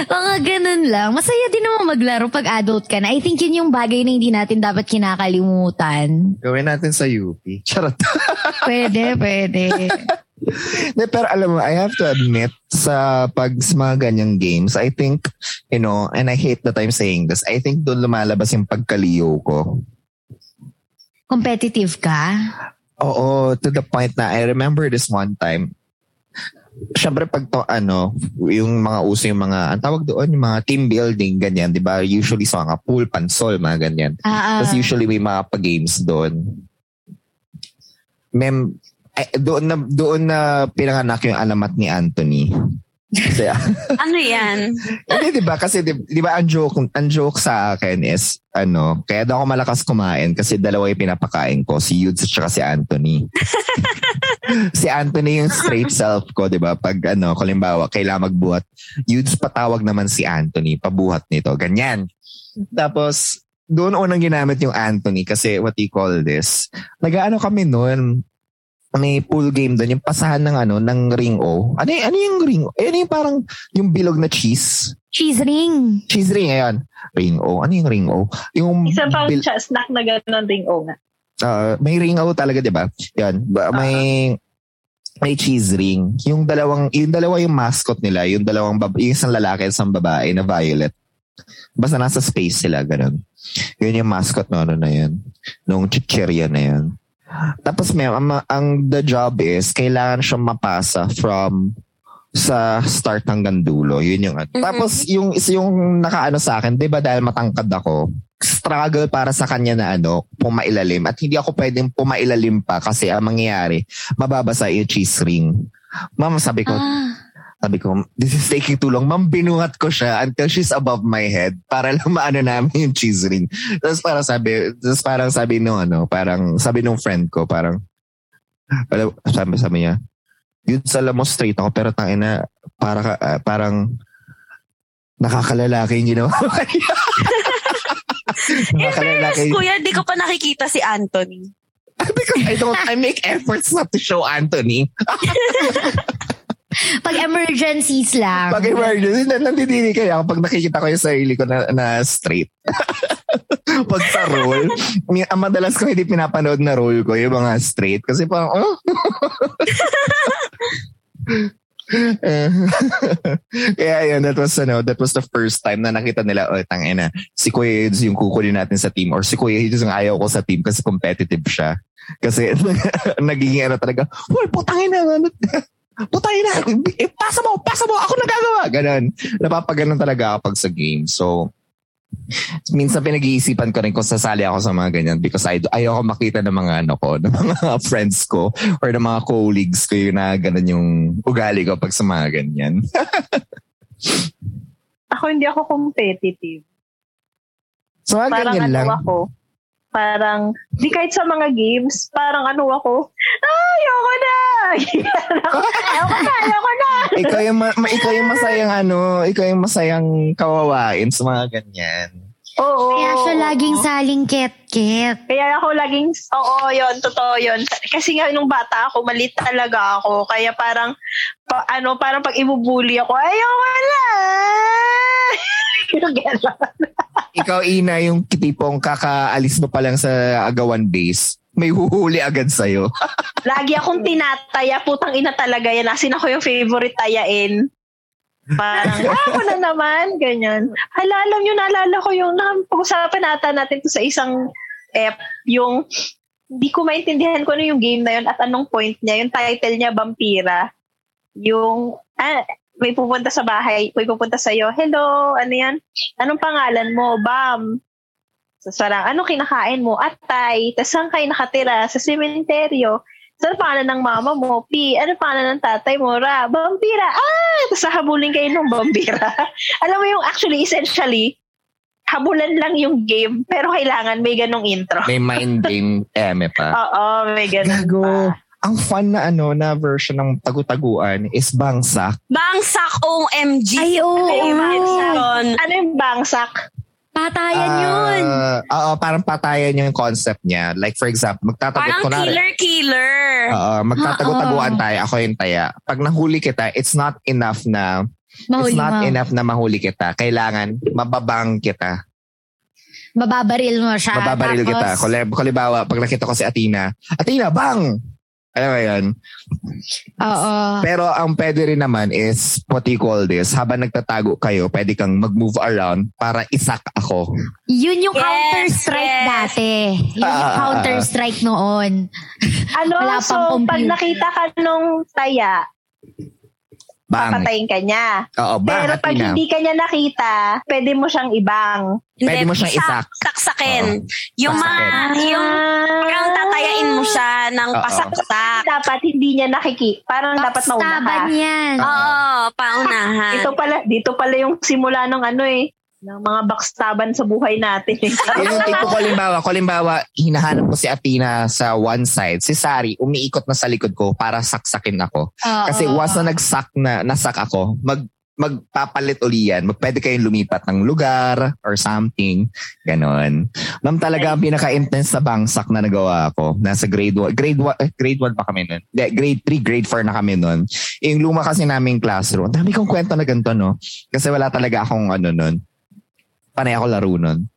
Mga ganun lang. Masaya din naman maglaro pag adult ka na. I think yun yung bagay na hindi natin dapat kinakalimutan. Gawin natin sa UP. Charot. Pwede, pwede. De, pero alam mo, I have to admit, sa pag sa mga ganyang games, I think, you know, and I hate that I'm saying this, I think doon lumalabas yung pagkaliyo ko. Competitive ka? Oo, to the point na I remember this one time, Siyempre pag to ano, yung mga uso yung mga, ang tawag doon, yung mga team building, ganyan, di ba? Usually sa mga pool, pansol, mga ganyan. Ah, ah. Tapos usually may mga pa-games doon. Mem, eh, doon na doon na pinanganak yung alamat ni Anthony. Kasi, Ano yan? hindi, di ba? Kasi, di, di ba, ang joke, ang joke sa akin is, ano, kaya daw ako malakas kumain kasi dalawa yung pinapakain ko, si Yudes at si Anthony. si Anthony yung straight self ko, di ba? Pag, ano, kalimbawa, kailangan magbuhat, Yudes patawag naman si Anthony, pabuhat nito, ganyan. Tapos, doon unang ginamit yung Anthony kasi what you call this? Nag-ano kami noon, may pool game doon, yung pasahan ng ano, ng ring O. Ano, ano yung ring O? Eh, ano yung parang yung bilog na cheese? Cheese ring. Cheese ring, ayan. Ring O. Ano yung ring O? Yung Isa pang bil- snack na gano'n ring o nga. Ah, may ring O talaga, di ba? Yan. Ba- May may cheese ring. Yung dalawang, yung dalawa yung mascot nila, yung dalawang, bab- yung isang lalaki at isang babae na violet. Basta nasa space sila, ganun. Yun yung mascot no, ano na yun. Nung chichirya na yun. Tapos may, ang, ang the job is, kailangan siyang mapasa from sa start hanggang dulo. Yun yung, tapos yung, yung nakaano sa akin, di ba dahil matangkad ako, struggle para sa kanya na ano, pumailalim. At hindi ako pwedeng pumailalim pa kasi ang mangyayari, mababasa yung cheese ring. Mama, sabi ko, Ah. Sabi ko, this is taking too long. Ma'am, binuhat ko siya until she's above my head para lang maano namin yung cheese ring. Tapos parang sabi, tapos parang sabi nung ano, parang sabi nung friend ko, parang, alam, sabi, sabi niya, yun sa mo straight ako, pero tangina, para, ka- ah, parang, nakakalalaki yung ginawa ko kanya. In kuya, di ko pa nakikita si Anthony. Because I don't, I make efforts not to show Anthony. Pag emergencies lang. Pag emergency, na, nandidiri kaya ako pag nakikita ko yung sarili ko na, na straight. pag sa role, ang madalas ko hindi pinapanood na role ko, yung mga straight. Kasi parang, oh. Kaya yun, that was, ano, that was the first time na nakita nila, oh, tangina, si Kuya Yudes yung kukunin natin sa team or si Kuya Yudes yung ayaw ko sa team kasi competitive siya. Kasi naging ano talaga, well, putangin na, putangin na, eh, pasa mo, pasa mo, ako nagagawa. Ganon. Napapaganon talaga ako pag sa game. So, minsan pinag-iisipan ko rin kung sasali ako sa mga ganyan because I, ayoko makita ng mga ano ko, ng mga friends ko or ng mga colleagues ko yung na ganun yung ugali ko pag sa mga ganyan. Ako hindi ako competitive. So, mga Parang ganyan ano lang. ako. Parang, di kahit sa mga games, parang ano ako, ayoko na! ayoko na, ayoko na! ikaw yung, ma- ma- ikaw yung masayang ano, ikaw yung masayang kawawain sa mga ganyan. Oo. Kaya siya laging saling ket-ket. Kaya ako laging, oo, yun, totoo yun. Kasi nga nung bata ako, malit talaga ako. Kaya parang, pa, ano, parang pag ibubuli ako! Yung gano'n. Ikaw, Ina, yung tipong kakaalis mo pa lang sa agawan base, may huhuli agad sa'yo. Lagi akong tinataya, putang ina talaga yan. Asin ako yung favorite tayain. Parang, ah, ako na naman, ganyan. Hala, alam nyo, naalala ko yung, pag-usapan nata natin to sa isang app, yung, hindi ko maintindihan ko ano yung game na yun at anong point niya. Yung title niya, Vampira. Yung, ah, may pupunta sa bahay, may pupunta sa'yo, hello, ano yan? Anong pangalan mo? Bam. So, parang, ano kinakain mo? Atay. Tapos, saan kayo nakatira? Sa sementeryo. So, ano pangalan ng mama mo? P. Ano pangalan ng tatay mo? Ra. Vampira. Ah! Tapos, habulin kayo ng vampira. Alam mo yung actually, essentially, habulan lang yung game, pero kailangan may ganong intro. May mind game eme pa. Oo, may ganon Gago. pa. Ang fun na ano na version ng tagutaguan is bangsak. Bangsak OMG. Ay, oo. Ano yung bangsak? Patayan yun. Ah, Oo, parang patayan yung concept niya. Like for example, magtatagot Parang ko na killer-killer. Oo, magtatago-taguan Oo. tayo. Ako yung taya. Pag nahuli kita, it's not enough na Mahuli it's not mo. enough na mahuli kita. Kailangan mababang kita. Mababaril mo siya. Mababaril tapos, kita. Kuli, kulibawa, pag nakita ko si Athena, Athena, bang! Alam mo yun? Oo. Pero ang pwede rin naman is, what you call this, habang nagtatago kayo, pwede kang mag-move around para isak ako. Yun yung Yes, Counter-Strike yes. dati. Yun yung Ah, ah, ah. Counter-Strike noon. Ano, Wala so pang pag nakita ka nung taya, Bang. papatayin ka niya. Oo, bang, Pero pag hindi ka niya nakita, pwede mo siyang ibang. Pwede mo siyang isak. Saksakin. Yung Saksakin. mga, yung parang tatayain mo siya ng Oo. pasaksak. Dapat hindi niya nakiki. Parang dapat mauna ka. Backstaban yan. Oo, paunahan. Ito pala, dito pala yung simula ng ano eh, ng mga backstaban sa buhay natin. Yun yung tipo ko, limbawa, ko limbawa, hinahanap ko si Athena sa one side. Si Sari, umiikot na sa likod ko para saksakin ako. Oo. Kasi once na nagsak na, nasak ako, mag, magpapalit uli yan. Pwede kayong lumipat ng lugar or something. Ganon. Ma'am, talaga ang pinaka-intense na bangsak na nagawa ko. Nasa grade 1. Grade 1, eh, grade 1 pa kami nun. Hindi, grade 3, grade 4 na kami nun. Yung luma kasi naming classroom. Ang dami kong kwento na ganito, no? Kasi wala talaga akong ano nun. Panay ako laro nun.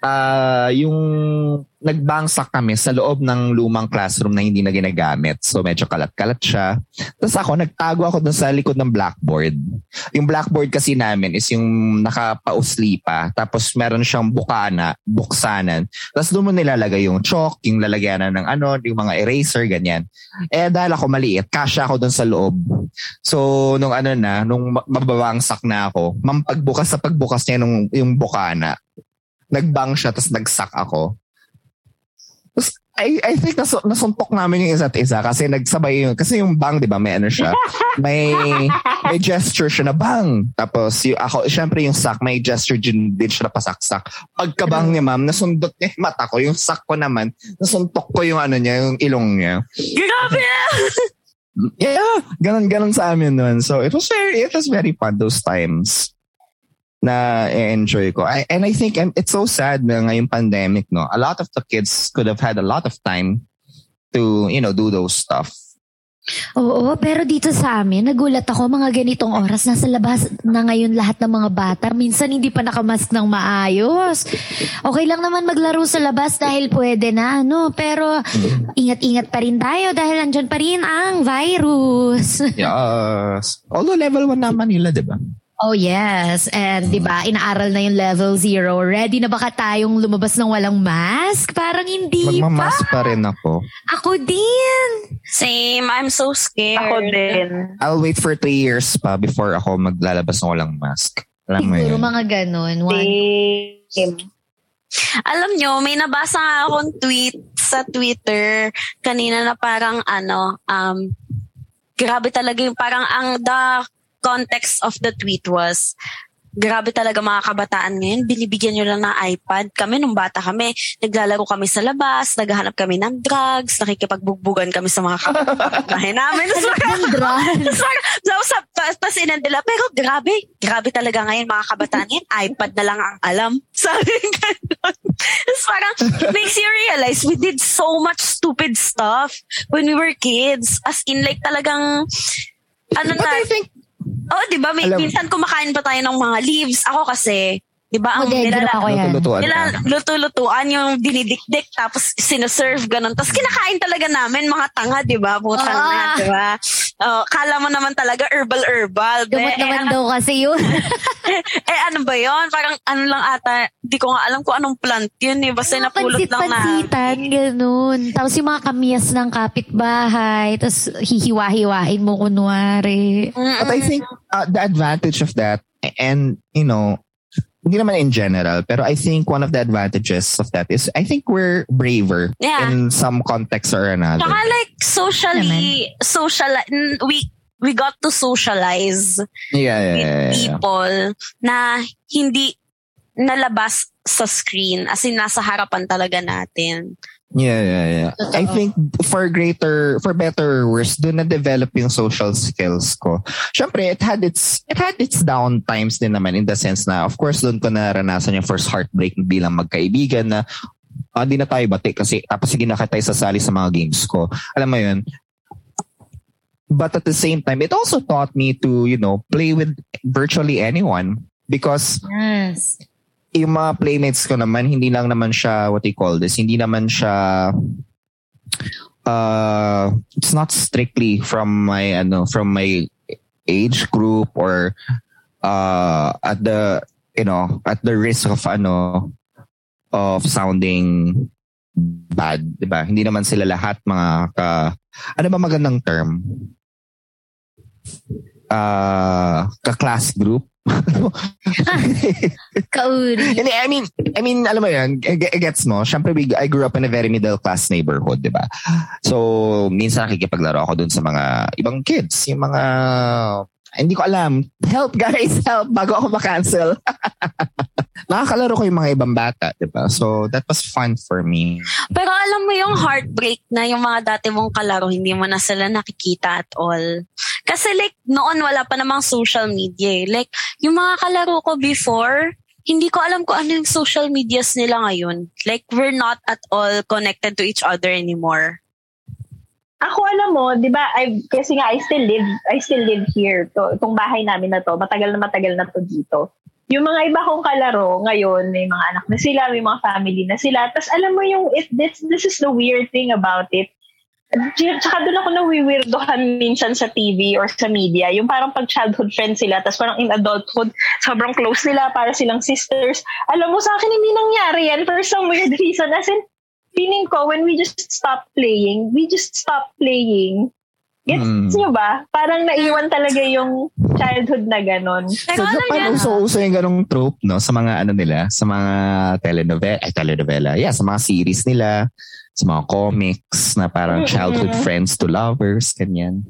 Ah, yung nagbangsak kami sa loob ng lumang classroom na hindi na ginagamit. So medyo kalat-kalat siya. Tapos ako, nagtago ako dun sa likod ng blackboard. Yung blackboard kasi namin is yung nakapausli pa. Tapos meron siyang bukana, buksanan. Tapos doon mo nilalagay yung chalk, yung lalagyanan ng ano, yung mga eraser, ganyan. Eh dahil ako maliit, kasha ako dun sa loob. So nung ano na, nung ma- mababangsak na ako, mampagbukas sa pagbukas niya nung, yung bukana, nagbang siya, tapos nagsak ako. Tapos, I, I think nasu- nasuntok namin yung isa't isa kasi nagsabay yung, kasi yung bang, di ba, may ano siya, may, may gesture siya na bang. Tapos, yung, ako, syempre yung sak, may gesture din, din siya na pasaksak. Pagkabang niya, ma'am, nasundot niya yung mata ko, yung sak ko naman, nasuntok ko yung ano niya, yung ilong niya. Grabe! Yeah, ganun, ganun sa amin nun. So, it was very, it was very fun those times na enjoy ko. I, and I think um, it's so sad na ngayong pandemic, no? A lot of the kids could have had a lot of time to, you know, do those stuff. Oo, pero dito sa amin, nagulat ako mga ganitong oras. Nasa labas na ngayon lahat ng mga bata. Minsan hindi pa nakamask ng maayos. Okay lang naman maglaro sa labas dahil pwede na, ano. Pero ingat-ingat pa rin tayo dahil andyan pa rin ang virus. Yes. Although level 1 naman nila, di ba? Oh yes, and 'di ba, inaaral na yung level zero. Ready na ba ka tayong lumabas ng walang mask? Parang hindi pa. Magmamask pa rin ako. Ako din. Same, I'm so scared. Ako din. I'll wait for three years pa before ako maglalabas ng walang mask. Alam mo Siguro yun? mga ganun. One. Same. Alam nyo, may nabasa nga akong tweet sa Twitter kanina na parang ano, um, grabe talaga yung parang ang the context of the tweet was grabe talaga mga kabataan ngayon, binibigyan nyo lang ng iPad. Kami nung bata kami, naglalaro kami sa labas, naghahanap kami ng drugs, nakikipagbugbugan kami sa mga kapitbahay namin. Tapos parang- Tapos tapos tapos inan nila, pero grabe, grabe talaga ngayon mga kabataan ngayon, iPad na lang ang alam. Sabi ganun. Tapos parang, makes you realize we did so much stupid stuff when we were kids. As in, like talagang, ano But na, I think, Oh, 'di ba? May Alam- minsan kumakain pa tayo ng mga leaves. Ako kasi, 'di ba, ang Hindi, nilala, ginawa ko yan. luto-lutuan nila luto-lutuan yung dinidikdik tapos sinaserve ganun. Tapos kinakain talaga namin mga tanga, 'di ba? Putang Ah. na, 'di ba? Oh, kala mo naman talaga herbal herbal. Gamot Eh, naman eh, daw kasi yun. eh, ano ba 'yon? Parang ano lang ata, di ko nga alam kung anong plant 'yun eh. Basta napulot lang na. Pansit-pansitan, ganun. Tapos yung mga kamiyas ng kapitbahay, tapos hihiwa-hiwain mo kunwari. But I think uh, the advantage of that, and you know, hindi naman in general, pero I think one of the advantages of that is I think we're braver Yeah. in some context or another. Tsaka like socially, social, we we got to socialize Yeah, yeah, with yeah, yeah. people na hindi nalabas sa screen as in nasa harapan talaga natin. Yeah, yeah, yeah. I think for greater, for better or worse, doon na-develop yung social skills ko. Siyempre, it had its, it had its down times din naman in the sense na, of course, doon ko naranasan yung first heartbreak bilang magkaibigan na ah, hindi na tayo bati kasi tapos sige na tayo sasali sa mga games ko. Alam mo yun? But at the same time, it also taught me to, you know, play with virtually anyone because Yes. Yung mga playmates ko naman, hindi lang naman siya, what you call this, hindi naman siya uh, it's not strictly from my ano from my age group or uh, at the you know at the risk of ano of sounding bad, 'di ba? Hindi naman sila lahat mga ka ano ba magandang term? Uh, ka-class group. Kauri. I mean, I mean, alam mo yan, gets mo, syempre we- I grew up in a very middle class neighborhood, di ba? So, minsan nakikipaglaro ako dun sa mga ibang kids, yung mga, hindi ko alam. Help guys, help bago ako ma-cancel. Nakakalaro ko yung mga ibang bata, di ba? So, that was fun for me. Pero alam mo yung heartbreak na yung mga dati mong kalaro, hindi mo na sila nakikita at all. Kasi like, noon wala pa namang social media eh. Like, yung mga kalaro ko before, hindi ko alam kung ano yung social medias nila ngayon. Like, we're not at all connected to each other anymore. Ako alam mo, 'di ba? I kasi nga I still live, I still live here. To, itong bahay namin na to, matagal na matagal na to dito. Yung mga iba kong kalaro ngayon, may mga anak na sila, may mga family na sila. Tapos alam mo yung it, this this is the weird thing about it. Tsaka doon ako nawiwirdohan minsan sa TV or sa media. Yung parang pag childhood friends sila, tapos parang in adulthood, sobrang close nila, para silang sisters. Alam mo, sa akin hindi nangyari yan for some weird reason. As in, feeling ko, when we just stop playing, we just stop playing. Gets Mm. nyo ba? Parang naiwan talaga yung childhood na ganon. Pero so, Japan, uso-uso yung ganong trope, no? Sa mga ano nila, sa mga telenovela, ay telenovela, yeah, sa mga series nila, sa mga comics na parang childhood friends to lovers, ganyan.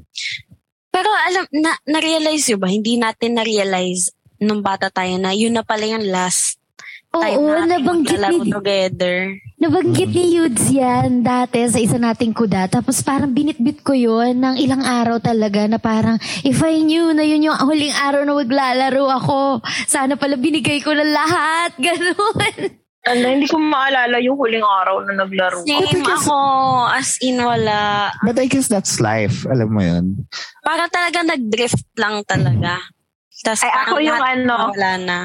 pero alam, na, na-realize yun ba? Hindi natin na-realize nung bata tayo na yun na pala yung last time Oo, natin nabanggit ni, together. Nabanggit ni Yudes yan dati sa isa nating kuda. Tapos parang binitbit ko yun ng ilang araw talaga na parang if I knew na yun yung huling araw na maglalaro ako, sana pala binigay ko na lahat. Ganon. Ano, hindi ko maalala yung huling araw na naglaro. Same ako, as in wala. But I guess that's life, alam mo yun. Parang talaga nag-drift lang talaga. Tapos Ay, ako yung ano, Wala na.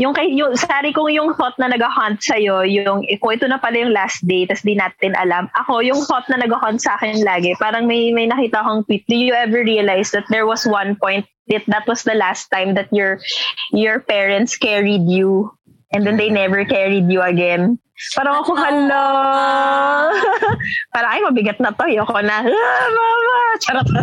Yung kay yung sari kong yung thought na nag-hunt sa yung kung ito na pala yung last day tas di natin alam. Ako yung thought na nag-hunt sa akin lagi. Parang may may nakita akong tweet. Do you ever realize that there was one point that that was the last time that your your parents carried you and then they never carried you again? Parang ako, hala. Parang, ay, mabigat na to. Ayoko na. Ah, mama! Charot.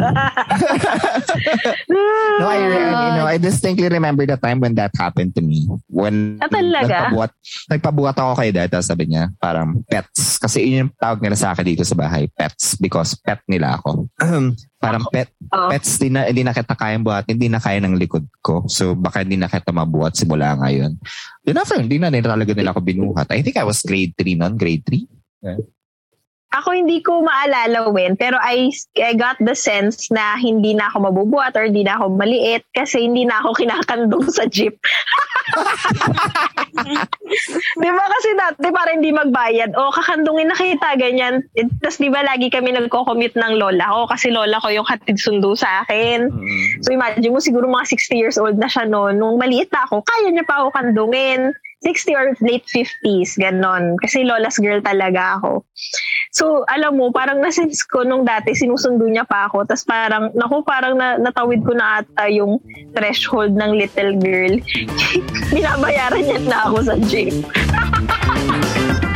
No, I, you know, I distinctly remember the time when that happened to me. When Ah, talaga? nagpabuhat, nagpabuhat ako kay dad, tapos sabi niya, parang pets. Kasi yun yung tawag nila sa akin dito sa bahay, pets. Because pet nila ako. parang pet, Oh. pets, di na, hindi na kita kayang buhat, hindi na kaya ng likod ko. So, baka hindi na kita mabuhat simula ngayon. Then after, hindi na, hindi na talaga nila ako binuhat. I think I was grade 3 noon, grade 3. Ako hindi ko maalala when, pero I, I got the sense na hindi na ako mabubuhat or hindi na ako maliit kasi hindi na ako kinakandong sa jeep. di ba kasi dati para hindi magbayad, o kakandungin na kita, ganyan. Tapos di ba lagi kami nagko-commute ng lola ko kasi lola ko yung hatid sundo sa akin. So imagine mo siguro mga 60 years old na siya noon. Nung maliit na ako, kaya niya pa ako kandungin. 60 or late 50s, ganon. Kasi lola's girl talaga ako. So, alam mo, parang nasense ko nung dati, sinusundo niya pa ako. Tapos parang, naku, parang na, natawid ko na ata yung threshold ng little girl. Binabayaran niya na ako sa jeep.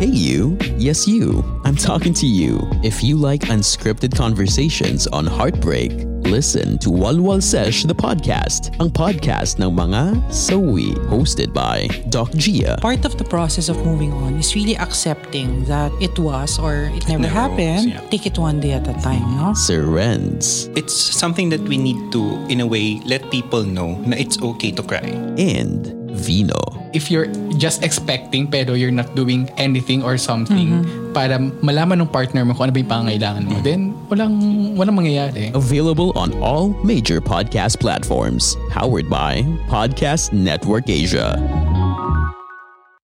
Hey, you. Yes, you. I'm talking to you. If you like unscripted conversations on heartbreak, listen to Walwal Sesh the podcast, ang podcast ng mga sawi, hosted by Doc Gia. part of the process of moving on is really accepting that it was or it never never happened. was, yeah. Take it one day at a time, no? Sir Renz It's something that we need to, in a way, let people know na it's okay to cry. and Vino. If you're just expecting pero you're not doing anything or something para malaman ng partner mo kung ano ba yung pangangailangan mo, then walang, walang mangyayari. Available on all major podcast platforms. Powered by Podcast Network Asia.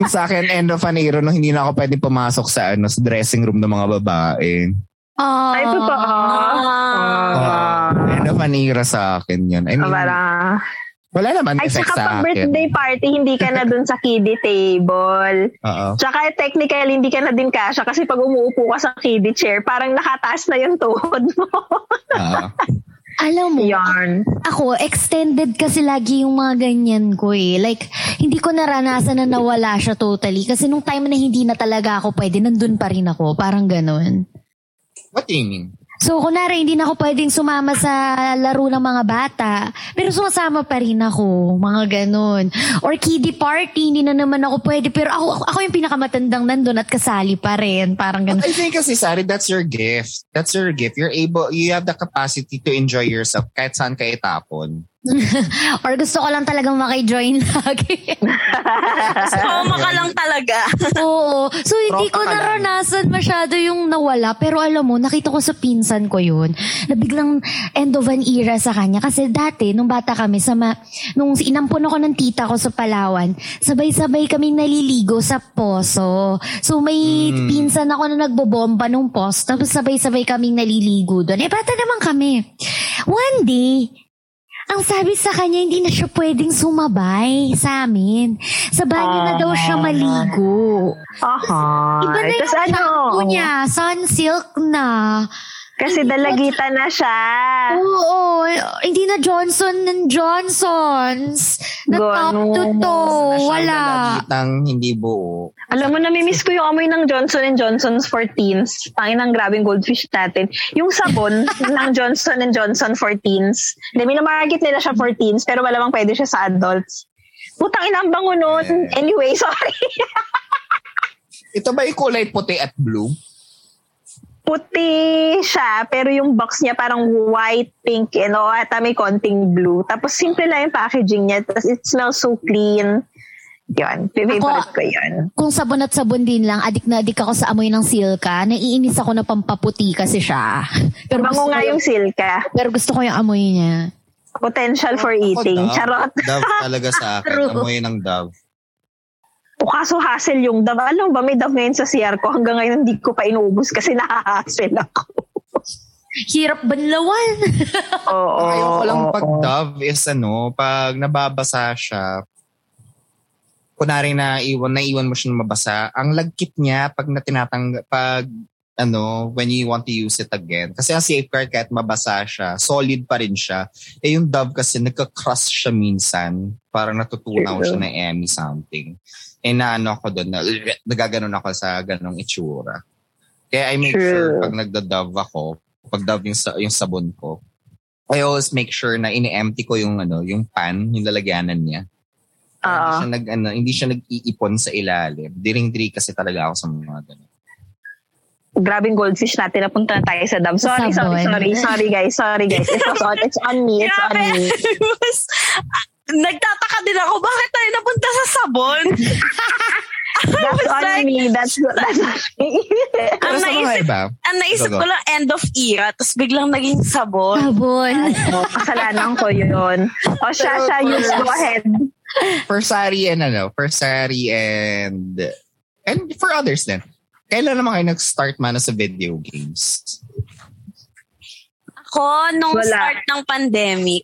Sa akin, end of an era, no, hindi na ako pwede pumasok sa, ano, sa dressing room ng mga babae. Oh. Ay, totoo. Ah. Uh, end of an era sa akin yun. I mean, Parang, Wala naman Ay, effect saka sa akin. birthday party, hindi ka na dun sa kiddie table. Oo. Tsaka technically, hindi ka na din kasha kasi pag umuupo ka sa kiddie chair, parang nakataas na yung tuhod mo. Oo. Alam mo, Yarn. ako, extended kasi lagi yung mga ganyan ko eh. Like, hindi ko naranasan na nawala siya totally. Kasi nung time na hindi na talaga ako pwede, nandun pa rin ako. Parang ganun. What do you mean? So, kunwari, hindi na ako pwedeng sumama sa laro ng mga bata. Pero sumasama pa rin ako. Mga ganun. Or kiddie party, hindi na naman ako pwede. Pero ako, ako, yung pinakamatandang nandun at kasali pa rin. Parang ganun. I think kasi, Sari, that's your gift. That's your gift. You're able, you have the capacity to enjoy yourself kahit saan ka itapon. Or gusto ko lang talagang makijoin lagi. Soma ka lang talaga. Oo. So, hindi Tropa ko naranasan masyado yung nawala. Pero alam mo, nakita ko sa pinsan ko yun, na biglang end of an era sa kanya. Kasi dati, nung bata kami, sa ma- nung inampun ako ng tita ko sa Palawan, sabay-sabay kaming naliligo sa poso. So, may Hmm. pinsan ako na nagbobomba nung post. Tapos sabay-sabay kaming naliligo doon. Eh, bata naman kami. One day, ang sabi sa kanya, hindi na siya pwedeng sumabay sa amin. Sa banyo na daw siya maligo. Aha. Iba na yung Tapos ano? shampoo niya. Sunsilk na. Kasi dalagitan na siya. Oo. Hindi na Johnson and Johnsons. Na top to toe. Wala. Dalagitang hindi buo. Alam mo, namimiss ko yung amoy ng Johnson Johnson's for teens. Tangin ng grabing goldfish natin. Yung sabon ng Johnson Johnson for teens. Hindi, minamarket nila siya for teens, pero malamang pwede siya sa adults. Putang ina, ang bango nun. Anyway, sorry. Ito ba yung kulay puti at blue? Puti siya, pero yung box niya parang white, pink, and oh, at may konting blue. Tapos simple lang yung packaging niya. Tapos it smells so clean. Yun, favorite Ako- ko yun. Kung sabon at sabon din lang, adik na adik ako sa amoy ng silka. Naiinis ako na pampaputi kasi siya. Pero Bango gusto nga yung silka. Pero gusto ko yung amoy niya. Potential for eating. Dove. Charot. Dove talaga sa akin. True. Amoy ng Dove. O kaso hassle yung dove. Alam mo ba, may dove ngayon sa CR ko. Hanggang ngayon hindi ko pa inuubos kasi nahahassle ako. Hirap banlawan. Oo. Ang Ayoko lang oo, pag. Dove is ano, pag nababasa siya, kunwari na iwan, naiwan mo siya na mabasa, ang lagkit niya pag natinatang, pag ano, when you want to use it again. Kasi ang safeguard kahit mabasa siya, solid pa rin siya. Eh yung Dove kasi nagka-cross siya minsan. Parang natutunaw True. siya na emi something. Eh naano ako doon, na, nagaganon ako sa ganong itsura. Kaya I make True. sure pag nagda-Dove ako, pag Dove yung, sa- yung sabon ko, I always make sure na ini-empty ko yung ano, yung pan, yung lalagyanan niya. Hindi Oo. siya nag ano, hindi siya nag-iipon sa ilalim. Diring-diri kasi talaga ako sa mga ganun. Grabing goldfish natin. Napunta na tayo sa dove. Sorry, sorry, Sabon. sorry. Sorry, guys. Sorry, guys. It's, on, it's on me. It's on me. Nagtataka din ako, bakit tayo napunta sa sabon? That's on like- me. That's, that's on me. Ang naisip, ang naisip ko lang end of era, tapos biglang naging sabon. Sabon. Oh, kasalanan ko yun. O siya, Pero siya, you go ahead. for Sari and ano, for Sari and and for others din. Kailan naman kayo nag-start man sa video games? Ako, nung Wala. start ng pandemic,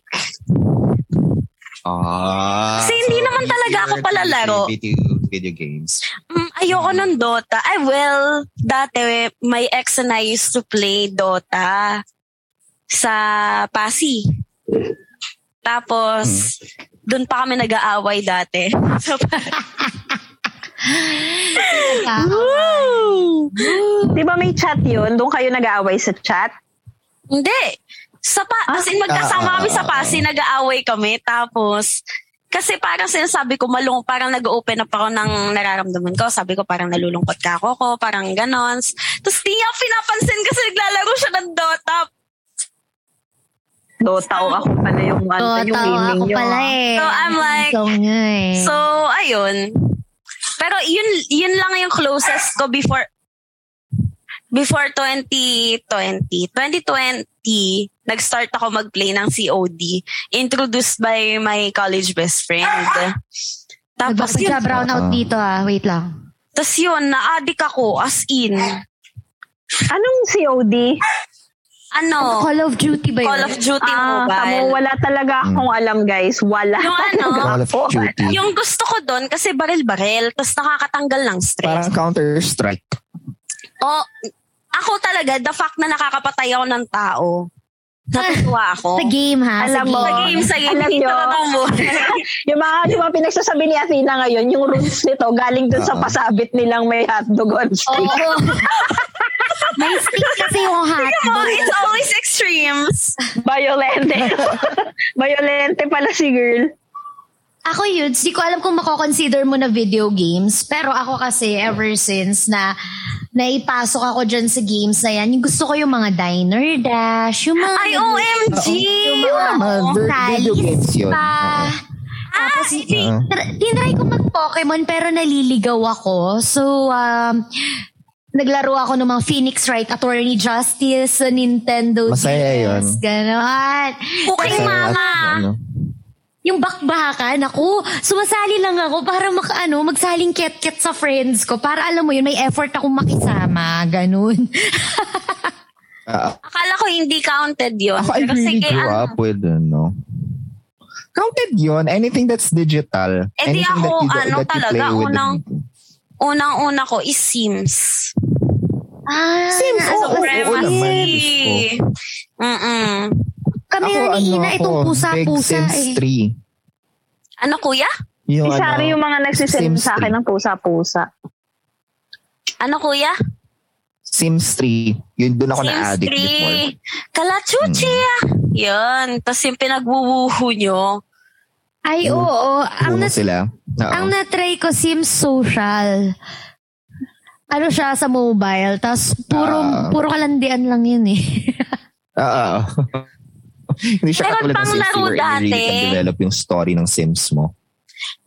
Ah, Kasi hindi naman talaga ako palalaro. Video, video games. mm, ayoko ng Dota. Ay, well, dati, my ex and I used to play Dota sa Pasi. Tapos, doon pa kami nag-aaway dati. So, Woo! Di ba may chat yun? Doon kayo nag-aaway sa chat? Hindi. Sa pa, as in, magkasama Ah, kami sa ah, Pasig, nag-aaway kami. Tapos, kasi parang sinasabi ko, malung, parang nag-open up ako ng nararamdaman ko. Sabi ko, parang nalulungkot ka ako ko, parang ganon. Tapos, di niya pinapansin kasi naglalaro siya ng Dota. Dota o ako pala yung, ano, Oo, yung gaming ako nyo. pala ah. eh. So, I'm like, eh. So, ayun. Pero yun, yun lang yung closest ko before before 2020. 2020, nag-start ako mag-play ng COD. Introduced by my college best friend. Tapos yun, Nagpapasya brown out dito ah. Wait lang. tapos yun, na-addict ako as in. Anong COD? Ano? Call of Duty ba yun? Call of Duty Ah, Mobile. tamo, wala talaga akong alam guys. Wala. Yung ano, Call of Duty. yung gusto ko doon kasi baril-baril, tapos nakakatanggal ng stress. Parang Counter-Strike. O, ako talaga, the fact na nakakapatay ako ng tao, natutuwa ako. Sa game ha? Alam sa mo, Sa game, sa game, alam nyo, totoong buhay. yung mga, yung mga pinagsasabi ni Athena ngayon, yung roots nito, galing dun sa Oo. pasabit nilang may hotdog on stick. Oo. May stick kasi yung hotdog. it's always extremes. Violente. Violente pala si girl. Ako yun, di ko alam kung mako-consider mo na video games. Pero ako kasi, ever since na naipasok ako dyan sa games na yan, yung gusto ko yung mga diner dash, yung mga... Ay, OMG! Yung mga video games yun. pa. Oo. Tapos, tinry ko mag-Pokemon pero naliligaw ako. So, um, naglaro ako ng mga Phoenix Wright, Attorney Justice sa Nintendo Masaya DS. yun. Ganon. Cooking Masaya at Mama! ano. Yung bakbakan, ako, sumasali lang ako para maka, ano, magsaling ket-ket sa friends ko. Para alam mo yun, may effort akong makisama. Ganun. Ah, Akala ko hindi counted yun. Ako, I Pero really sige, grew ano, up with, ano, counted yun. Anything that's digital. Eh, di anything ako, that you, ano, that you talaga, play with. unang- unang-una ko is Sims. ah, Sims, oo, oo, Supremacy. naman. Mm-mm. Kami Ako, na ni ano Ina, ako, itong big pusa-pusa Sims eh. 3. Ano kuya? Yung, Si Shari ano, yung mga nagsisend Sims sa akin 3. ng pusa-pusa. Ano kuya? Sims 3. Yun, doon ako Sims na-addict before. 3. Kalachuchi ah. Yun. Tapos yung pinagbubuho nyo. Ay, oo. Ang, Puno nat- sila. Oo. ang natry ko, Sims Social. Ano siya sa mobile. Tapos puro, Ah. puro kalandian lang yun eh. Oo. Hindi siya Meron katulad ng Sims you really dati. can develop yung story ng Sims mo.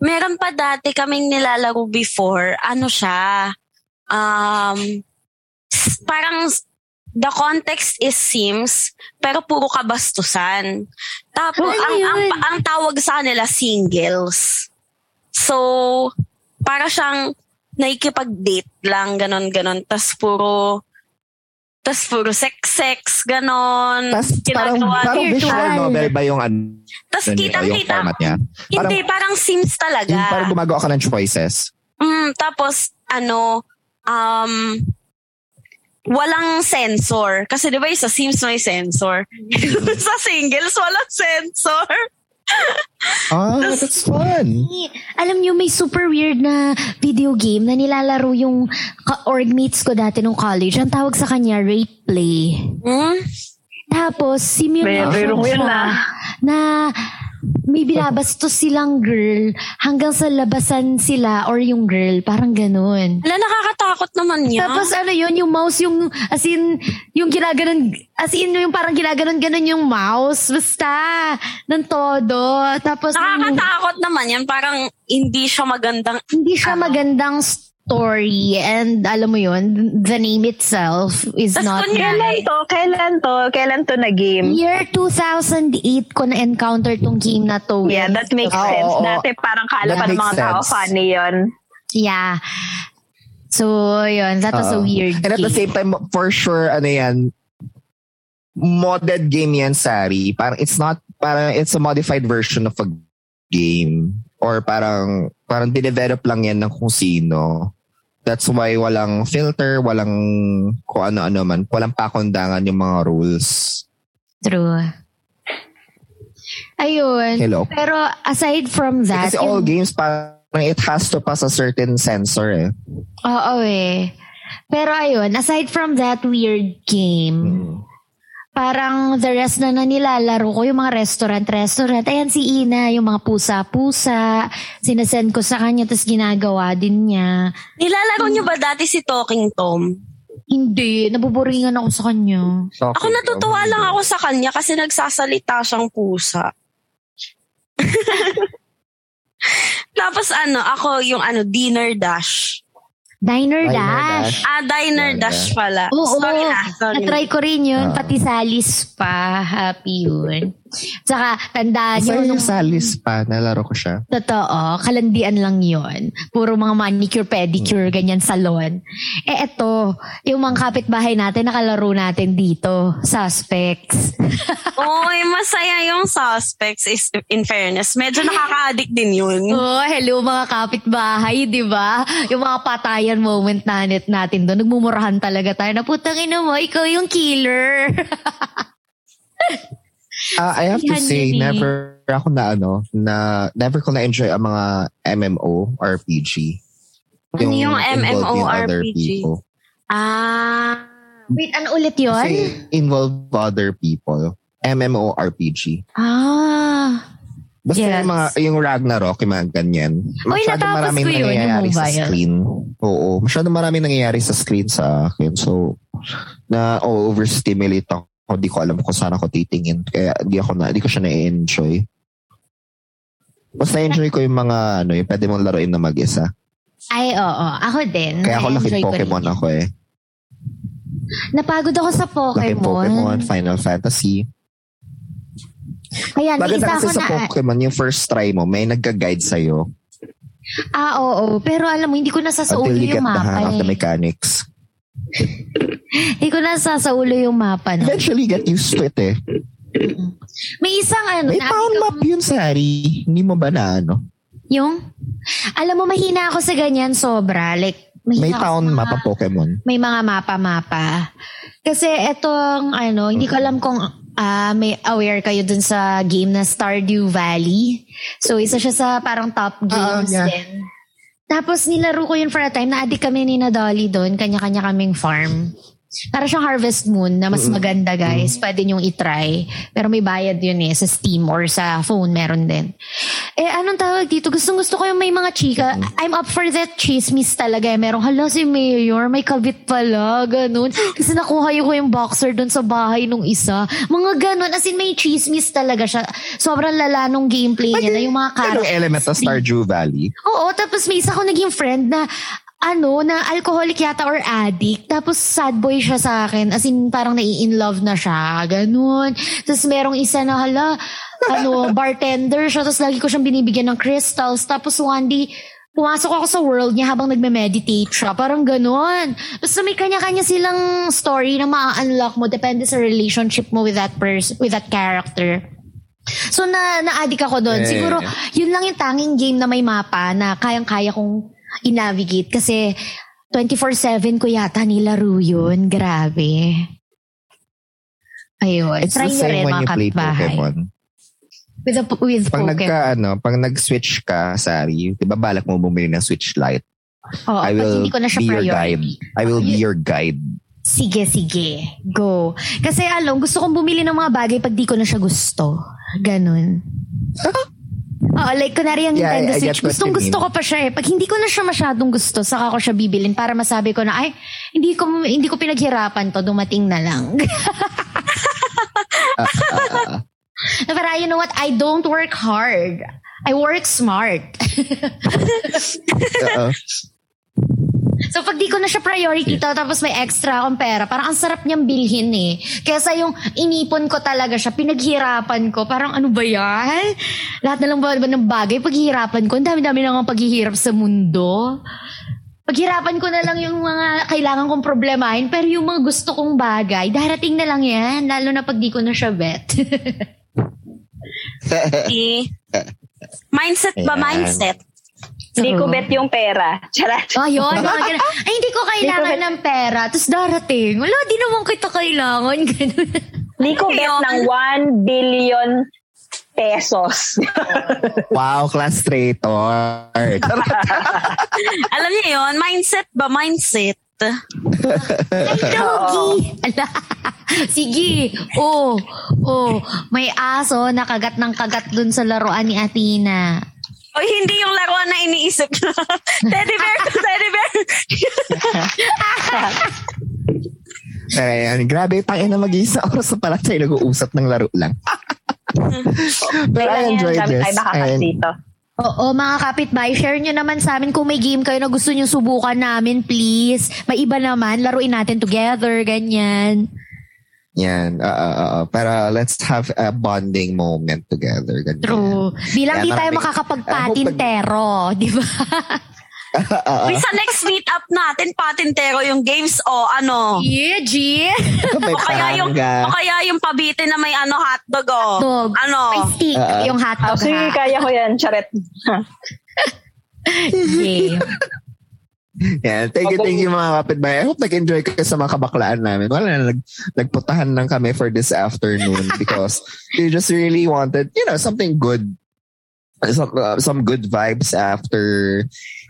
Meron pa dati kaming nilalaro before. Ano siya? Um, parang the context is Sims, pero puro kabastusan. Tapos, ang, ang, ang tawag sa kanila, singles. So, para siyang nakikipag-date lang, ganon-ganon. Tapos puro, tapos puro sex-sex, ganon. Tapos parang, parang visual novel ba yung, ano, Tapos yun, kitang yung kita. Hindi, parang Sims talaga. Yung parang gumagawa ka ng choices. Mm, tapos, ano, um, walang sensor. Kasi di ba sa Sims may sensor? sa singles, walang sensor. Ah, that's fun. Alam niyo, may super weird na video game na nilalaro yung ka- orgmates ko dati nung college. Ang tawag sa kanya, Rape Play. Hmm? Tapos, simulation yun siya ah. na may binabastos silang girl hanggang sa labasan sila or yung girl. Parang ganun. Wala, nakakatakot naman yan. Tapos ano yun, yung mouse yung, as in, yung ginaganon, as in, yung parang ginaganon-ganon yung mouse. Basta, ng todo. Tapos, nakakatakot naman yan. Parang hindi siya magandang... hindi siya Ano? magandang story and alam mo yun, the name itself is Tas not kunyari- Kailan to? Kailan to? Kailan to na game? Year 2008 ko na-encounter tong game na to. Yeah, that makes Ah, sense. oo. Dati parang kala pa ng mga tao sense. funny yun. Yeah. So, yun. That was a Oo. weird And at the game. same time, for sure, ano yan, modded game yan, Sari. Parang it's not, parang it's a modified version of a game. Or parang, parang dinevelop lang yan ng kung sino. That's why walang filter, walang kung ano-ano man. Walang pakundangan yung mga rules. True. Ayun. Hello? Pero aside from that, Kasi all yung- games, parang it has to pass a certain sensor eh. Oo eh. Pero ayun, aside from that weird game, Mm. Parang the rest na na nilalaro ko, yung mga restaurant-restaurant. Ayan si Ina, yung mga pusa-pusa. Sinasend ko sa kanya, tapos ginagawa din niya. Nilalaro nyo ba dati si Talking Tom? Hindi, nabuboringan ako sa kanya. Ako natutuwa lang ako sa kanya kasi nagsasalita siyang pusa. Tapos ano, ako yung ano, Dinner Dash. Diner, Diner Dash. Dash. Ah, Diner Diner Dash pala. Oo, sorry na, sorry. natry ko rin yun. Ah. Pati salis pa. Happy yun. Tsaka, tandaan nyo, Masaya nung yung Salis pa, nalaro ko siya. Totoo, kalandian lang yon. Puro mga manicure, pedicure, ganyan salon. Eh eto, yung mga kapitbahay natin, nakalaro natin dito, suspects. Oy, masaya yung suspects is in fairness. Medyo nakaka-addict din yun. oh, hello mga kapitbahay, di ba? Yung mga patayan moment natin, natin doon, nagmumurahan talaga tayo na putang ina mo, ikaw yung killer. Ah, I have to say, never ako na ano, na never ko na-enjoy ang mga MMO, RPG. Ano yung involving other MMORPG? Ah. Wait, ano ulit yun? Kasi involve other people. MMORPG. Ah. Basta Yes. yung mga, yung Ragnarok, yung mga ganyan. Masyado natapos maraming ko yun, yung nangyayari sa screen. Oo, masyado maraming nangyayari sa screen sa akin. So, na oh, overstimulate ako. Hindi ko alam kung saan ako titingin. Kaya di ako na, di ko siya na-enjoy. Mas na-enjoy ko yung mga, ano, yung pwede mong laruin na mag-isa. Ay, oo. Ako din. Kaya ako laki Pokemon ako eh. Napagod ako sa Laki Pokemon. Pokemon, Final Fantasy. Ayan, may Maganda kasi ako sa na... Pokemon, yung first try mo, may nagga-guide sa'yo Ah, oo. Pero alam mo, hindi ko nasa sa ulo until you get yung the mapa hang of the eh. mechanics. Hindi ko nasa sa ulo yung mapa na. Eventually, get used to it eh. May isang ano, May town map yun, Sari. Hindi mo ba na ano? yung, alam mo, mahina ako sa ganyan sobra. Like, mahina May town sa mga- map ang Pokemon. May mga mapa-mapa. Kasi etong, ano, hindi ko alam kung ah, may aware kayo dun sa game na Stardew Valley. So, isa siya sa parang top games yeah. din. Tapos nilaro ko yun for a time. Na-addict kami ni na Dolly doon. Kanya-kanya kaming farm. Para siyang Harvest Moon na mas maganda guys. Pwede niyong itry. Pero may bayad yun eh. Sa Steam or sa phone meron din. Eh anong tawag dito? Gustong gusto ko yung may mga chika. I'm up for that chismis talaga eh. Merong hala si Mayor. May kabit pala. Ganun. Kasi nakuha ko yung boxer doon sa bahay nung isa. Mga ganun. As in may chismis talaga siya. Sobrang lala nung gameplay niya na yung mga characters. element sa Stardew Valley? Oo, tapos may isa ko naging friend na ano, na alcoholic yata or addict. Tapos sad boy siya sa akin. As in, parang nai-in love na siya. Ganun. Tapos merong isa na, hala, ano, bartender siya. Tapos lagi ko siyang binibigyan ng crystals. Tapos one day, pumasok ako sa world niya habang nagme-meditate siya. Parang ganun. Tapos may kanya-kanya silang story na ma-unlock mo. Depende sa relationship mo with that person, with that character. So na na-addict ako doon. Eh. Siguro yun lang yung tanging game na may mapa na kayang-kaya kong i-navigate kasi 24/7 ko yata nilaro yun. Grabe. Ayun. It's Try the same rin when you play kapitbahay. Pokemon. With, a, with Pag Pokemon. nagka, ano, pag nag-switch ka, Sari, di ba balak mo bumili ng Switch Lite? Oo, I will hindi ko na siya be your priority. guide. I will be your guide. Sige, sige. Go. Kasi alam, gusto kong bumili ng mga bagay pag di ko na siya gusto. Ganun. Oo, like kunwari yung Yeah, Nintendo I- I get Switch, what gustong gusto mean. ko pa siya eh. Pag hindi ko na siya masyadong gusto, saka ko siya bibilin para masabi ko na, ay, hindi ko, hindi ko pinaghirapan to, dumating na lang. Na Para you know what, I don't work hard. I work smart. Oo. So pag di ko na siya priority to, tapos may extra akong pera, parang ang sarap niyang bilhin eh. Kesa yung inipon ko talaga siya, pinaghirapan ko, parang ano ba yan? Lahat na lang ba, ba ng bagay, paghihirapan ko, ang dami-dami lang ang paghihirap sa mundo. Paghirapan ko na lang yung mga kailangan kong problemahin, pero yung mga gusto kong bagay, darating na lang yan, lalo na pag di ko na siya bet. Eh, mindset ba? Ayan. Mindset. Hindi ko bet yung pera. Charat. Ayun, mga ganun. Ay, hindi ko kailangan ng pera. Tapos darating. Wala, di naman kita kailangan. Ganun. Hindi ko bet ng 1 billion pesos. wow, class traitor. Alam niyo yon mindset ba? Mindset. Ay, doggy. Sige. Oh, oh. May aso nakagat ng kagat dun sa laruan ni Athena. O hindi yung laruan na iniisip na. teddy bear to teddy bear. Ayan, grabe, tangin na mag-iisa oras na pala tayo nag-uusap ng laro lang. Pero I enjoyed this. makakat And dito. Oo, mga kapitbahay, share nyo naman sa amin kung may game kayo na gusto nyo subukan namin, please. May iba naman, laruin natin together, ganyan. Yan. Uh, uh, uh, para let's have a bonding moment together. Ganyan. True. Bilang Kaya di tayo makakapagpatintero, di ba? Uh, Uy, sa next meet up natin, patintero yung games o ano? Yeah, G. o kaya yung o kaya yung pabite na may ano hotdog o. Hotdog. Ano? May stick, Ah, ah. yung Ah, hotdog sige, ha. kaya ko yan. Charet. Yeah. Thank you, thank you mga kapitbahay. I hope nag-enjoy kayo sa mga kabaklaan namin. Wala na, nag, nagputahan lang kami for this afternoon because we just really wanted, you know, something good. Some, uh, some good vibes after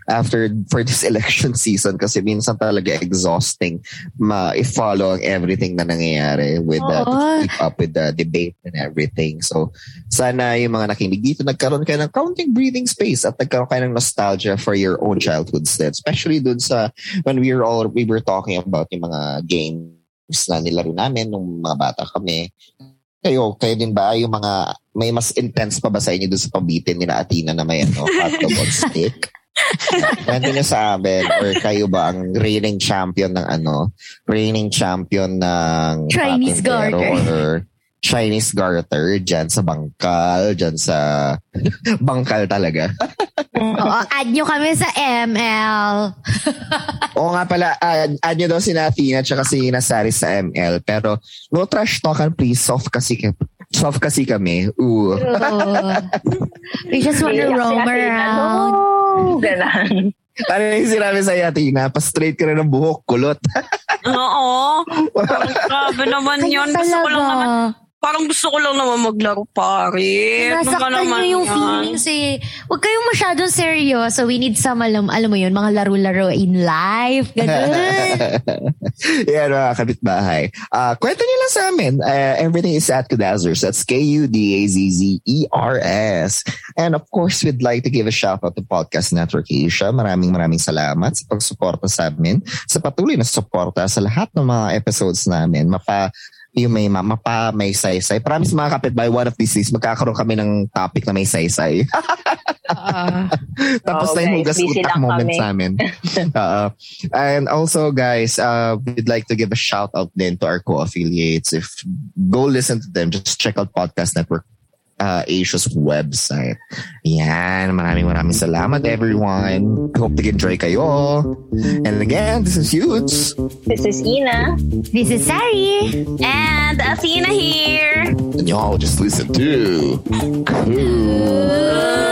after for this election season kasi minsan talaga exhausting ma-follow ang everything na nangyayari with the, Oo. keep up with the debate and everything. So, sana yung mga nakinig dito, nagkaroon kayo ng counting breathing space at nagkaroon kayo ng nostalgia for your own childhoods din. Especially dun sa, when we were all, we were talking about yung mga games na nilaro namin nung mga bata kami. Kayo, kayo din ba yung mga, may mas intense pa ba sa inyo dun sa pabitin nila Atina na may ano, hotdog on stick? Kwento nyo sa amin or kayo ba ang reigning champion ng ano, reigning champion ng Chinese garter. or Chinese garter dyan sa bangkal, dyan sa bangkal talaga. Oo, add nyo kami sa ML. Oo nga pala, add, add nyo daw si Natina at si Nasari sa ML. Pero no trash talkan please, soft kasi soft kasi kami. Ooh. Oo. We just want to roam around. No, ganon. Ano yung sinabi sa Tina? Pa-straight ka na ng buhok, kulot. Oo. Grabe naman yun. Gusto ko lang naman, parang gusto ko lang naman maglaro, pare. Ano Nasaktan naman nyo yung yan? feelings eh. Huwag kayong masyadong seryoso. We need some, alam, alam mo yun, mga laro-laro in life. Ganun. Yan mga kapitbahay. Uh, kwento nyo lang sa amin. Uh, everything is at Kudazzers. That's K-U-D-A-Z-Z-E-R-S. And of course, we'd like to give a shout out to Podcast Network Asia. Maraming maraming salamat sa pagsuporta sa amin. Sa patuloy na suporta sa lahat ng mga episodes namin. Mapa yung may mama pa, may saysay. Promise mga kapitbahay, one of these days, magkakaroon kami ng topic na may saysay. Tapos Oo, na yung hugas utak moment kami. sa amin. Oo. and also guys, uh, we'd like to give a shout out then to our co-affiliates. If go listen to them, just check out Podcast Network uh, Asia's website. Yan, maraming maraming salamat everyone. Hope nag-enjoy kayo. And again, this is Yudes. This is Ina. This is Sari. And Athena here. And y'all just listen to And